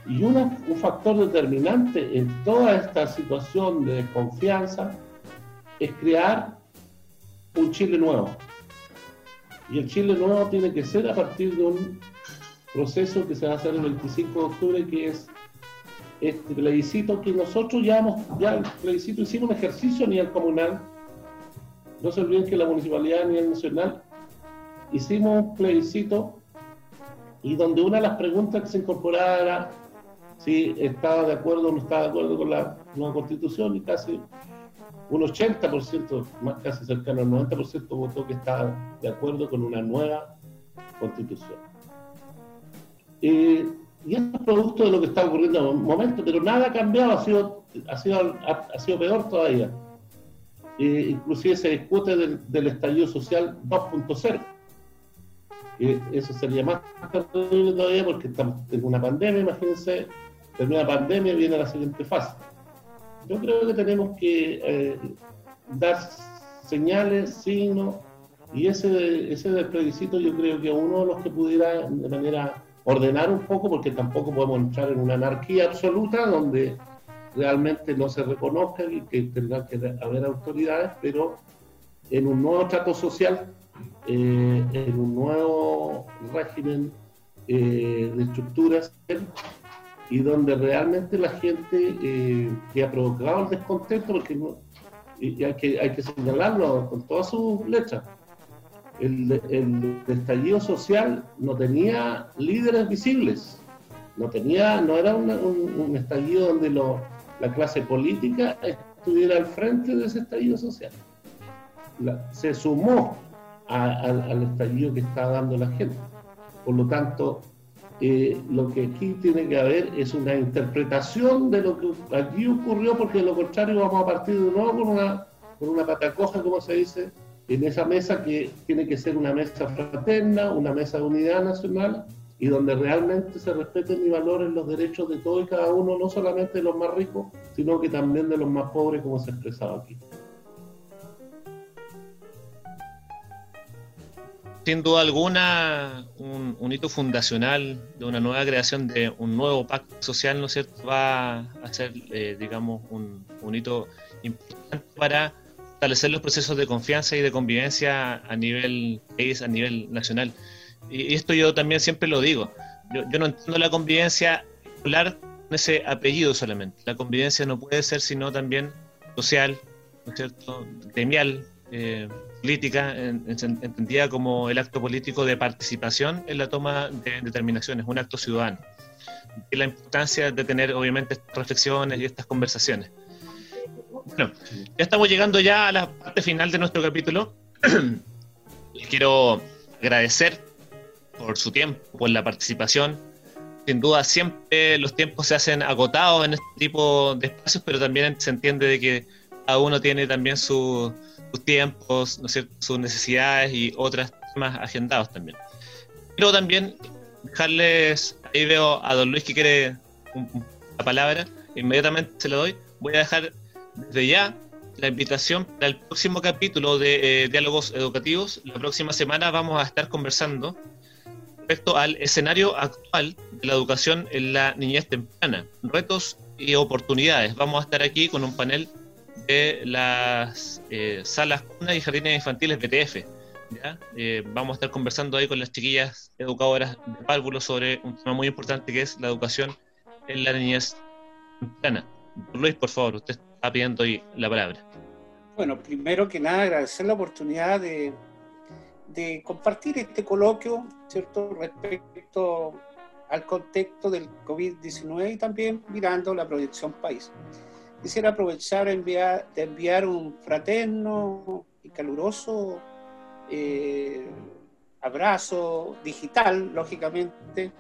Y un factor determinante en toda esta situación de desconfianza es crear un Chile nuevo. Y el Chile nuevo tiene que ser a partir de un proceso que se va a hacer el 25 de octubre, que es este plebiscito que nosotros ya hemos, ya el plebiscito hicimos un ejercicio a nivel comunal. No se olviden que la municipalidad a nivel nacional hicimos un plebiscito y donde una de las preguntas que se incorporaba era si estaba de acuerdo o no estaba de acuerdo con la nueva constitución y casi un 80%, más casi cercano al 90% votó que estaba de acuerdo con una nueva constitución. Eh, y es producto de lo que está ocurriendo en un momento, pero nada ha cambiado, ha sido, ha sido, ha, sido peor todavía. Eh, inclusive se discute del, estallido social 2.0. eso sería más terrible todavía porque estamos en una pandemia, imagínense, en una pandemia viene la siguiente fase yo creo que tenemos que eh, dar señales, signos, y ese, ese del plebiscito yo creo que uno de los que pudiera de manera ordenar un poco, porque tampoco podemos entrar en una anarquía absoluta donde realmente no se reconozca y que tendrá que haber autoridades, pero en un nuevo trato social, eh, en un nuevo régimen eh, de estructuras y donde realmente la gente eh, que ha provocado el descontento, porque hay, que, señalarlo con todas sus letras, el, estallido social no tenía líderes visibles, no, tenía, no era un, estallido donde la clase política estuviera al frente de ese estallido social. se sumó al estallido que está dando la gente. Por lo tanto, eh, lo que aquí tiene que haber es una interpretación de lo que aquí ocurrió, porque de lo contrario vamos a partir de nuevo con una, con una patacoja, como se dice, en esa mesa que tiene que ser una mesa fraterna, una mesa de unidad nacional y donde realmente se respeten y valoren los derechos de todos y cada uno, no solamente de los más ricos, sino que también de los más pobres, como se ha expresado aquí. Sin duda alguna, un, hito fundacional de una nueva creación de un nuevo pacto social, ¿no es cierto?, va a ser, eh, digamos, un, hito importante para establecer los procesos de confianza y de convivencia a nivel país, a nivel nacional. Y, esto yo también siempre lo digo. Yo, yo no entiendo la convivencia hablar con ese apellido solamente. La convivencia no puede ser sino también social, ¿no es cierto?, gremial, eh, política, entendida como el acto político de participación en la toma de determinaciones, un acto ciudadano. Y la importancia de tener, obviamente, estas reflexiones y estas conversaciones. Bueno, ya estamos llegando ya a la parte final de nuestro capítulo. Les quiero agradecer por su tiempo, por la participación. Sin duda, siempre los tiempos se hacen agotados en este tipo de espacios, pero también se entiende de que cada uno tiene también tiempos, sus necesidades y otros temas agendados también. Quiero también dejarles, ahí veo a don Luis que quiere la palabra, inmediatamente se la doy. Voy a dejar desde ya la invitación para el próximo capítulo de eh, Diálogos Educativos. La próxima semana vamos a estar conversando respecto al escenario actual de la educación en la niñez temprana, retos y oportunidades. Vamos a estar aquí con un panel de las eh, salas cuna y jardines infantiles BTF. Eh, vamos a estar conversando ahí con las chiquillas educadoras de párvulos sobre un tema muy importante que es la educación en la niñez temprana. Luis, por favor, usted está pidiendo hoy la palabra. Bueno, primero que nada agradecer la oportunidad de, de compartir este coloquio, ¿cierto?, respecto al contexto del COVID-19 y también mirando la proyección país. Quisiera aprovechar enviar, de enviar un fraterno y caluroso eh, abrazo digital, lógicamente,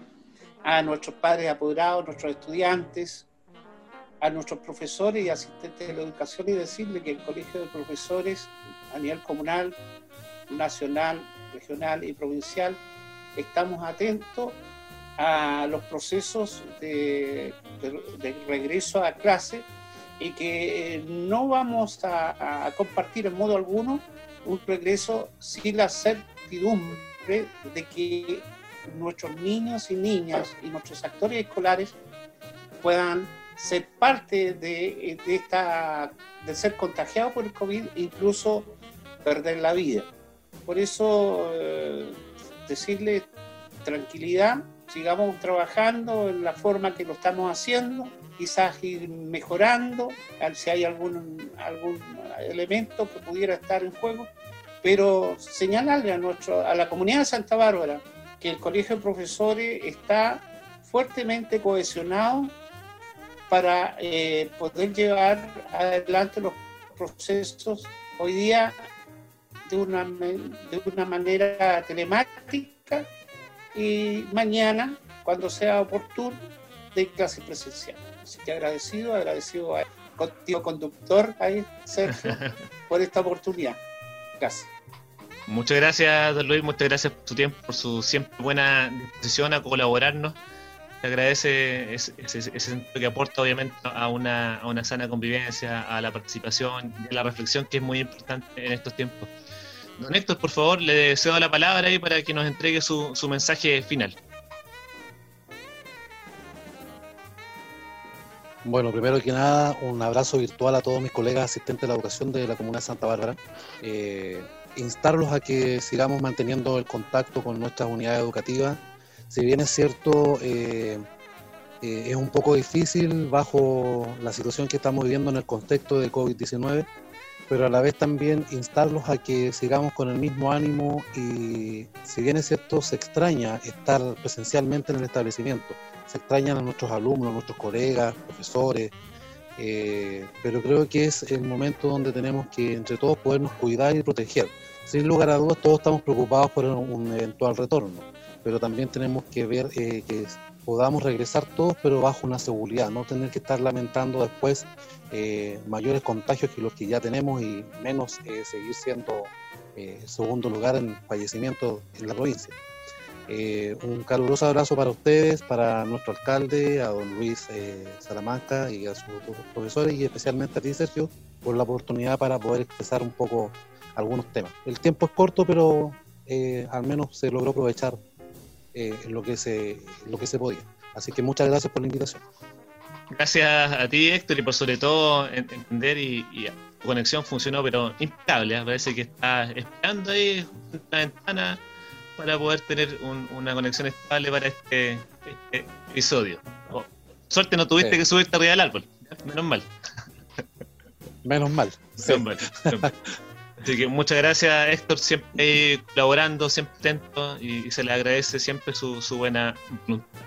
a nuestros padres apoderados, nuestros estudiantes, a nuestros profesores y asistentes de la educación y decirle que el Colegio de Profesores a nivel comunal nacional, regional y provincial, estamos atentos a los procesos de, regreso a clase y que no vamos a, compartir en modo alguno un regreso sin la certidumbre de que nuestros niños y niñas y nuestros actores escolares puedan ser parte de, esta, de ser contagiados por el COVID e incluso perder la vida. Por eso, eh, decirle tranquilidad, sigamos trabajando en la forma que lo estamos haciendo, quizás ir mejorando, si hay algún, algún elemento que pudiera estar en juego, pero señalarle a, nuestro, a la comunidad de Santa Bárbara que el Colegio de Profesores está fuertemente cohesionado para eh, poder llevar adelante los procesos. Hoy día de una, de una manera telemática y mañana, cuando sea oportuno, de clase presencial. Así que agradecido, agradecido a contigo conductor, ahí, Sergio, por esta oportunidad. Gracias. Muchas gracias, don Luis, muchas gracias por su tiempo, por su siempre buena disposición a colaborarnos. Te agradece ese, ese, que aporta obviamente a una, a una sana convivencia, a la participación y a la reflexión que es muy importante en estos tiempos. Don Héctor, por favor, le cedo la palabra ahí para que nos entregue su, mensaje final. Bueno, primero que nada, un abrazo virtual a todos mis colegas asistentes de la educación de la Comuna de Santa Bárbara. Eh, instarlos a que sigamos manteniendo el contacto con nuestras unidades educativas. Si bien es cierto, eh, eh, es un poco difícil bajo la situación que estamos viviendo en el contexto del COVID-19, pero a la vez también instarlos a que sigamos con el mismo ánimo y si bien es cierto, se extraña estar presencialmente en el establecimiento, se extrañan a nuestros alumnos, a nuestros colegas, profesores, eh, pero creo que es el momento donde tenemos que entre todos podernos cuidar y proteger. Sin lugar a dudas, todos estamos preocupados por un eventual retorno, pero también tenemos que ver eh, que podamos regresar todos, pero bajo una seguridad, no tener que estar lamentando después eh, mayores contagios que los que ya tenemos y menos eh, seguir siendo eh, segundo lugar en fallecimientos en la provincia. Un caluroso abrazo para ustedes, para nuestro alcalde, a don Luis Salamanca y a sus profesores y especialmente a ti, Sergio, por la oportunidad para poder expresar un poco algunos temas. El tiempo es corto, pero al menos se logró aprovechar lo, que se, lo que se podía. Así que muchas gracias por la invitación. Gracias a ti, Héctor, y por sobre todo entender y, tu conexión funcionó, pero impecable. ¿eh? Parece que estás esperando ahí en la ventana para poder tener una conexión estable para este, este episodio. Oh, suerte no tuviste que subirte arriba del árbol. Menos mal. Menos mal. Menos mal. Así que muchas gracias, Héctor, siempre colaborando, siempre atento y, se le agradece siempre su, buena voluntad.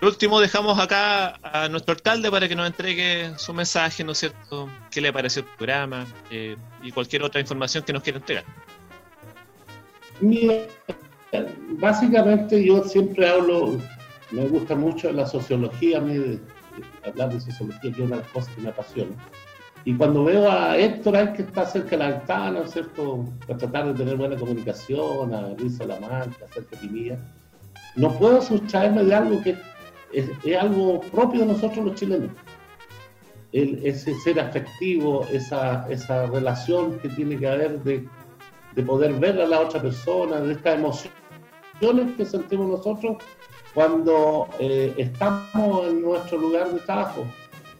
Por último, dejamos acá a nuestro alcalde para que nos entregue su mensaje, ¿no es cierto? ¿Qué le pareció el programa? Eh, y cualquier otra información que nos quiera entregar. Mira, básicamente yo siempre hablo, me gusta mucho la sociología, mí hablar de sociología, que es una de las cosas que me apasiona. Y cuando veo a Héctor, que está cerca de la ventana, ¿no es cierto?, para tratar de tener buena comunicación, a Luis Salamanca, a Sergio Pinilla, no puedo sustraerme de algo que es, algo propio de nosotros los chilenos. Ese ser afectivo, esa, esa relación que tiene que haber de, de poder ver a la otra persona, de estas emociones que sentimos nosotros cuando eh, estamos en nuestro lugar de trabajo.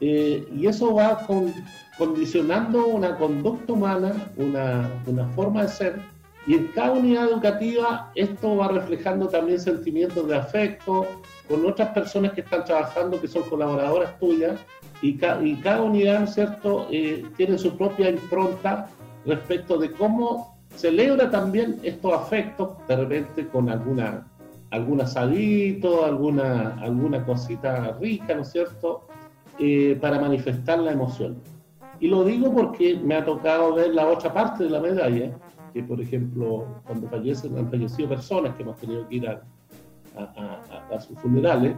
Eh, y eso va con, condicionando una conducta humana, una, una, forma de ser, y en cada unidad educativa esto va reflejando también sentimientos de afecto con otras personas que están trabajando, que son colaboradoras tuyas, y, y cada unidad, ¿cierto?, eh, tiene su propia impronta respecto de cómo celebra también estos afectos, de repente con alguna algún asadito, alguna, alguna cosita rica, ¿no es cierto?, eh, para manifestar la emoción. Y lo digo porque me ha tocado ver la otra parte de la medalla, que por ejemplo, cuando fallecen, han fallecido personas que hemos tenido que ir a, a, sus funerales,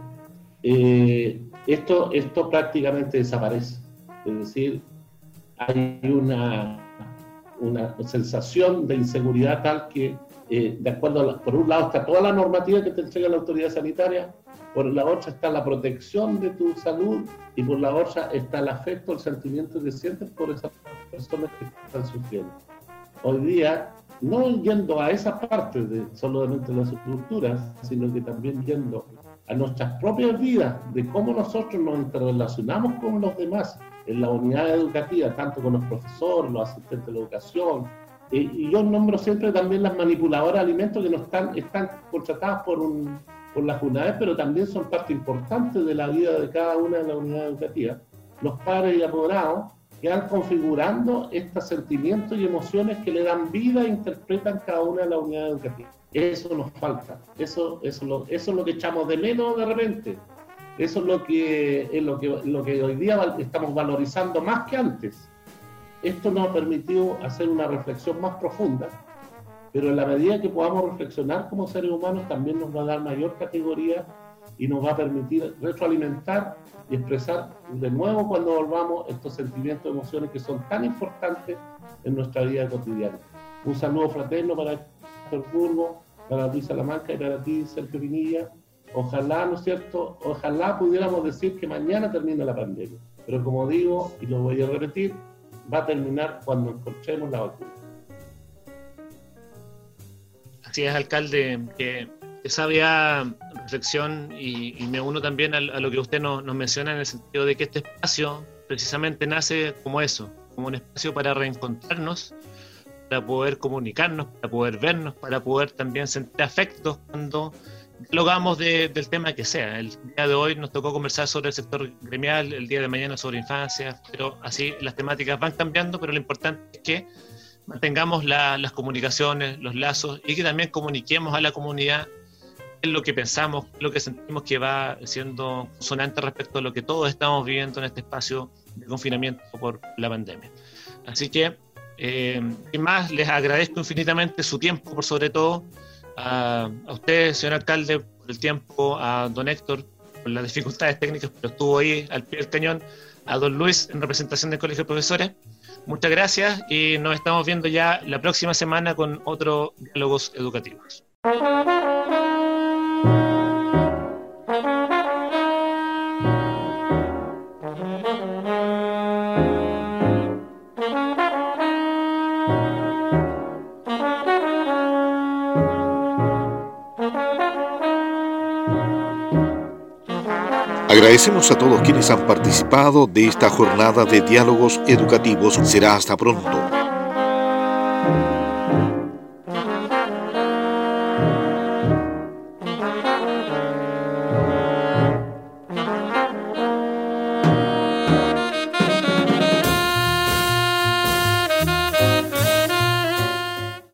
eh, esto, esto prácticamente desaparece. Es decir, hay una, una sensación de inseguridad tal que eh, de acuerdo a por un lado está toda la normativa que te entrega la autoridad sanitaria, por la otra está la protección de tu salud y por la otra está el afecto, el sentimiento que sientes por esas personas que están sufriendo. Hoy día, no yendo a esa parte de solamente las estructuras, sino que también yendo a nuestras propias vidas, de cómo nosotros nos interrelacionamos con los demás en la unidad educativa, tanto con los profesores, los asistentes de educación, y yo nombro siempre también las manipuladoras de alimentos que no están, están contratadas por, un, por las unidades, pero también son parte importante de la vida de cada una de las unidades educativas. Los padres y apoderados que van configurando estos sentimientos y emociones que le dan vida e interpretan cada una de las unidades educativas. Eso nos falta, eso, eso, lo, eso es lo que echamos de menos de repente. Eso es lo que, es lo que, lo que hoy día estamos valorizando más que antes esto nos ha permitido hacer una reflexión más profunda, pero en la medida que podamos reflexionar como seres humanos también nos va a dar mayor categoría y nos va a permitir retroalimentar y expresar de nuevo cuando volvamos estos sentimientos, emociones que son tan importantes en nuestra vida cotidiana. Un saludo fraterno para Héctor Burgo, para Luis Salamanca y para ti, Sergio Pinilla. Ojalá, ¿no es cierto? Ojalá pudiéramos decir que mañana termine la pandemia. Pero como digo, y lo voy a repetir, va a terminar cuando encontremos la vacuna. Así es, alcalde, sabia reflexión y, me uno también a, lo que usted nos, menciona en el sentido de que este espacio precisamente nace como eso, como un espacio para reencontrarnos, para poder comunicarnos, para poder vernos, para poder también sentir afectos cuando dialogamos del tema que sea. El día de hoy nos tocó conversar sobre el sector gremial, el día de mañana sobre infancia, pero así las temáticas van cambiando, pero lo importante es que mantengamos las comunicaciones, los lazos y que también comuniquemos a la comunidad lo que pensamos, lo que sentimos que va siendo sonante respecto a lo que todos estamos viviendo en este espacio de confinamiento por la pandemia. Así que, eh, más, les agradezco infinitamente su tiempo, por sobre todo, a, usted, señor alcalde, por el tiempo, a don Héctor por las dificultades técnicas, pero estuvo ahí al pie del cañón, a don Luis en representación del Colegio de Profesores. Muchas gracias y nos estamos viendo ya la próxima semana con otros diálogos educativos. Agradecemos a todos quienes han participado de esta jornada de diálogos educativos. Será hasta pronto.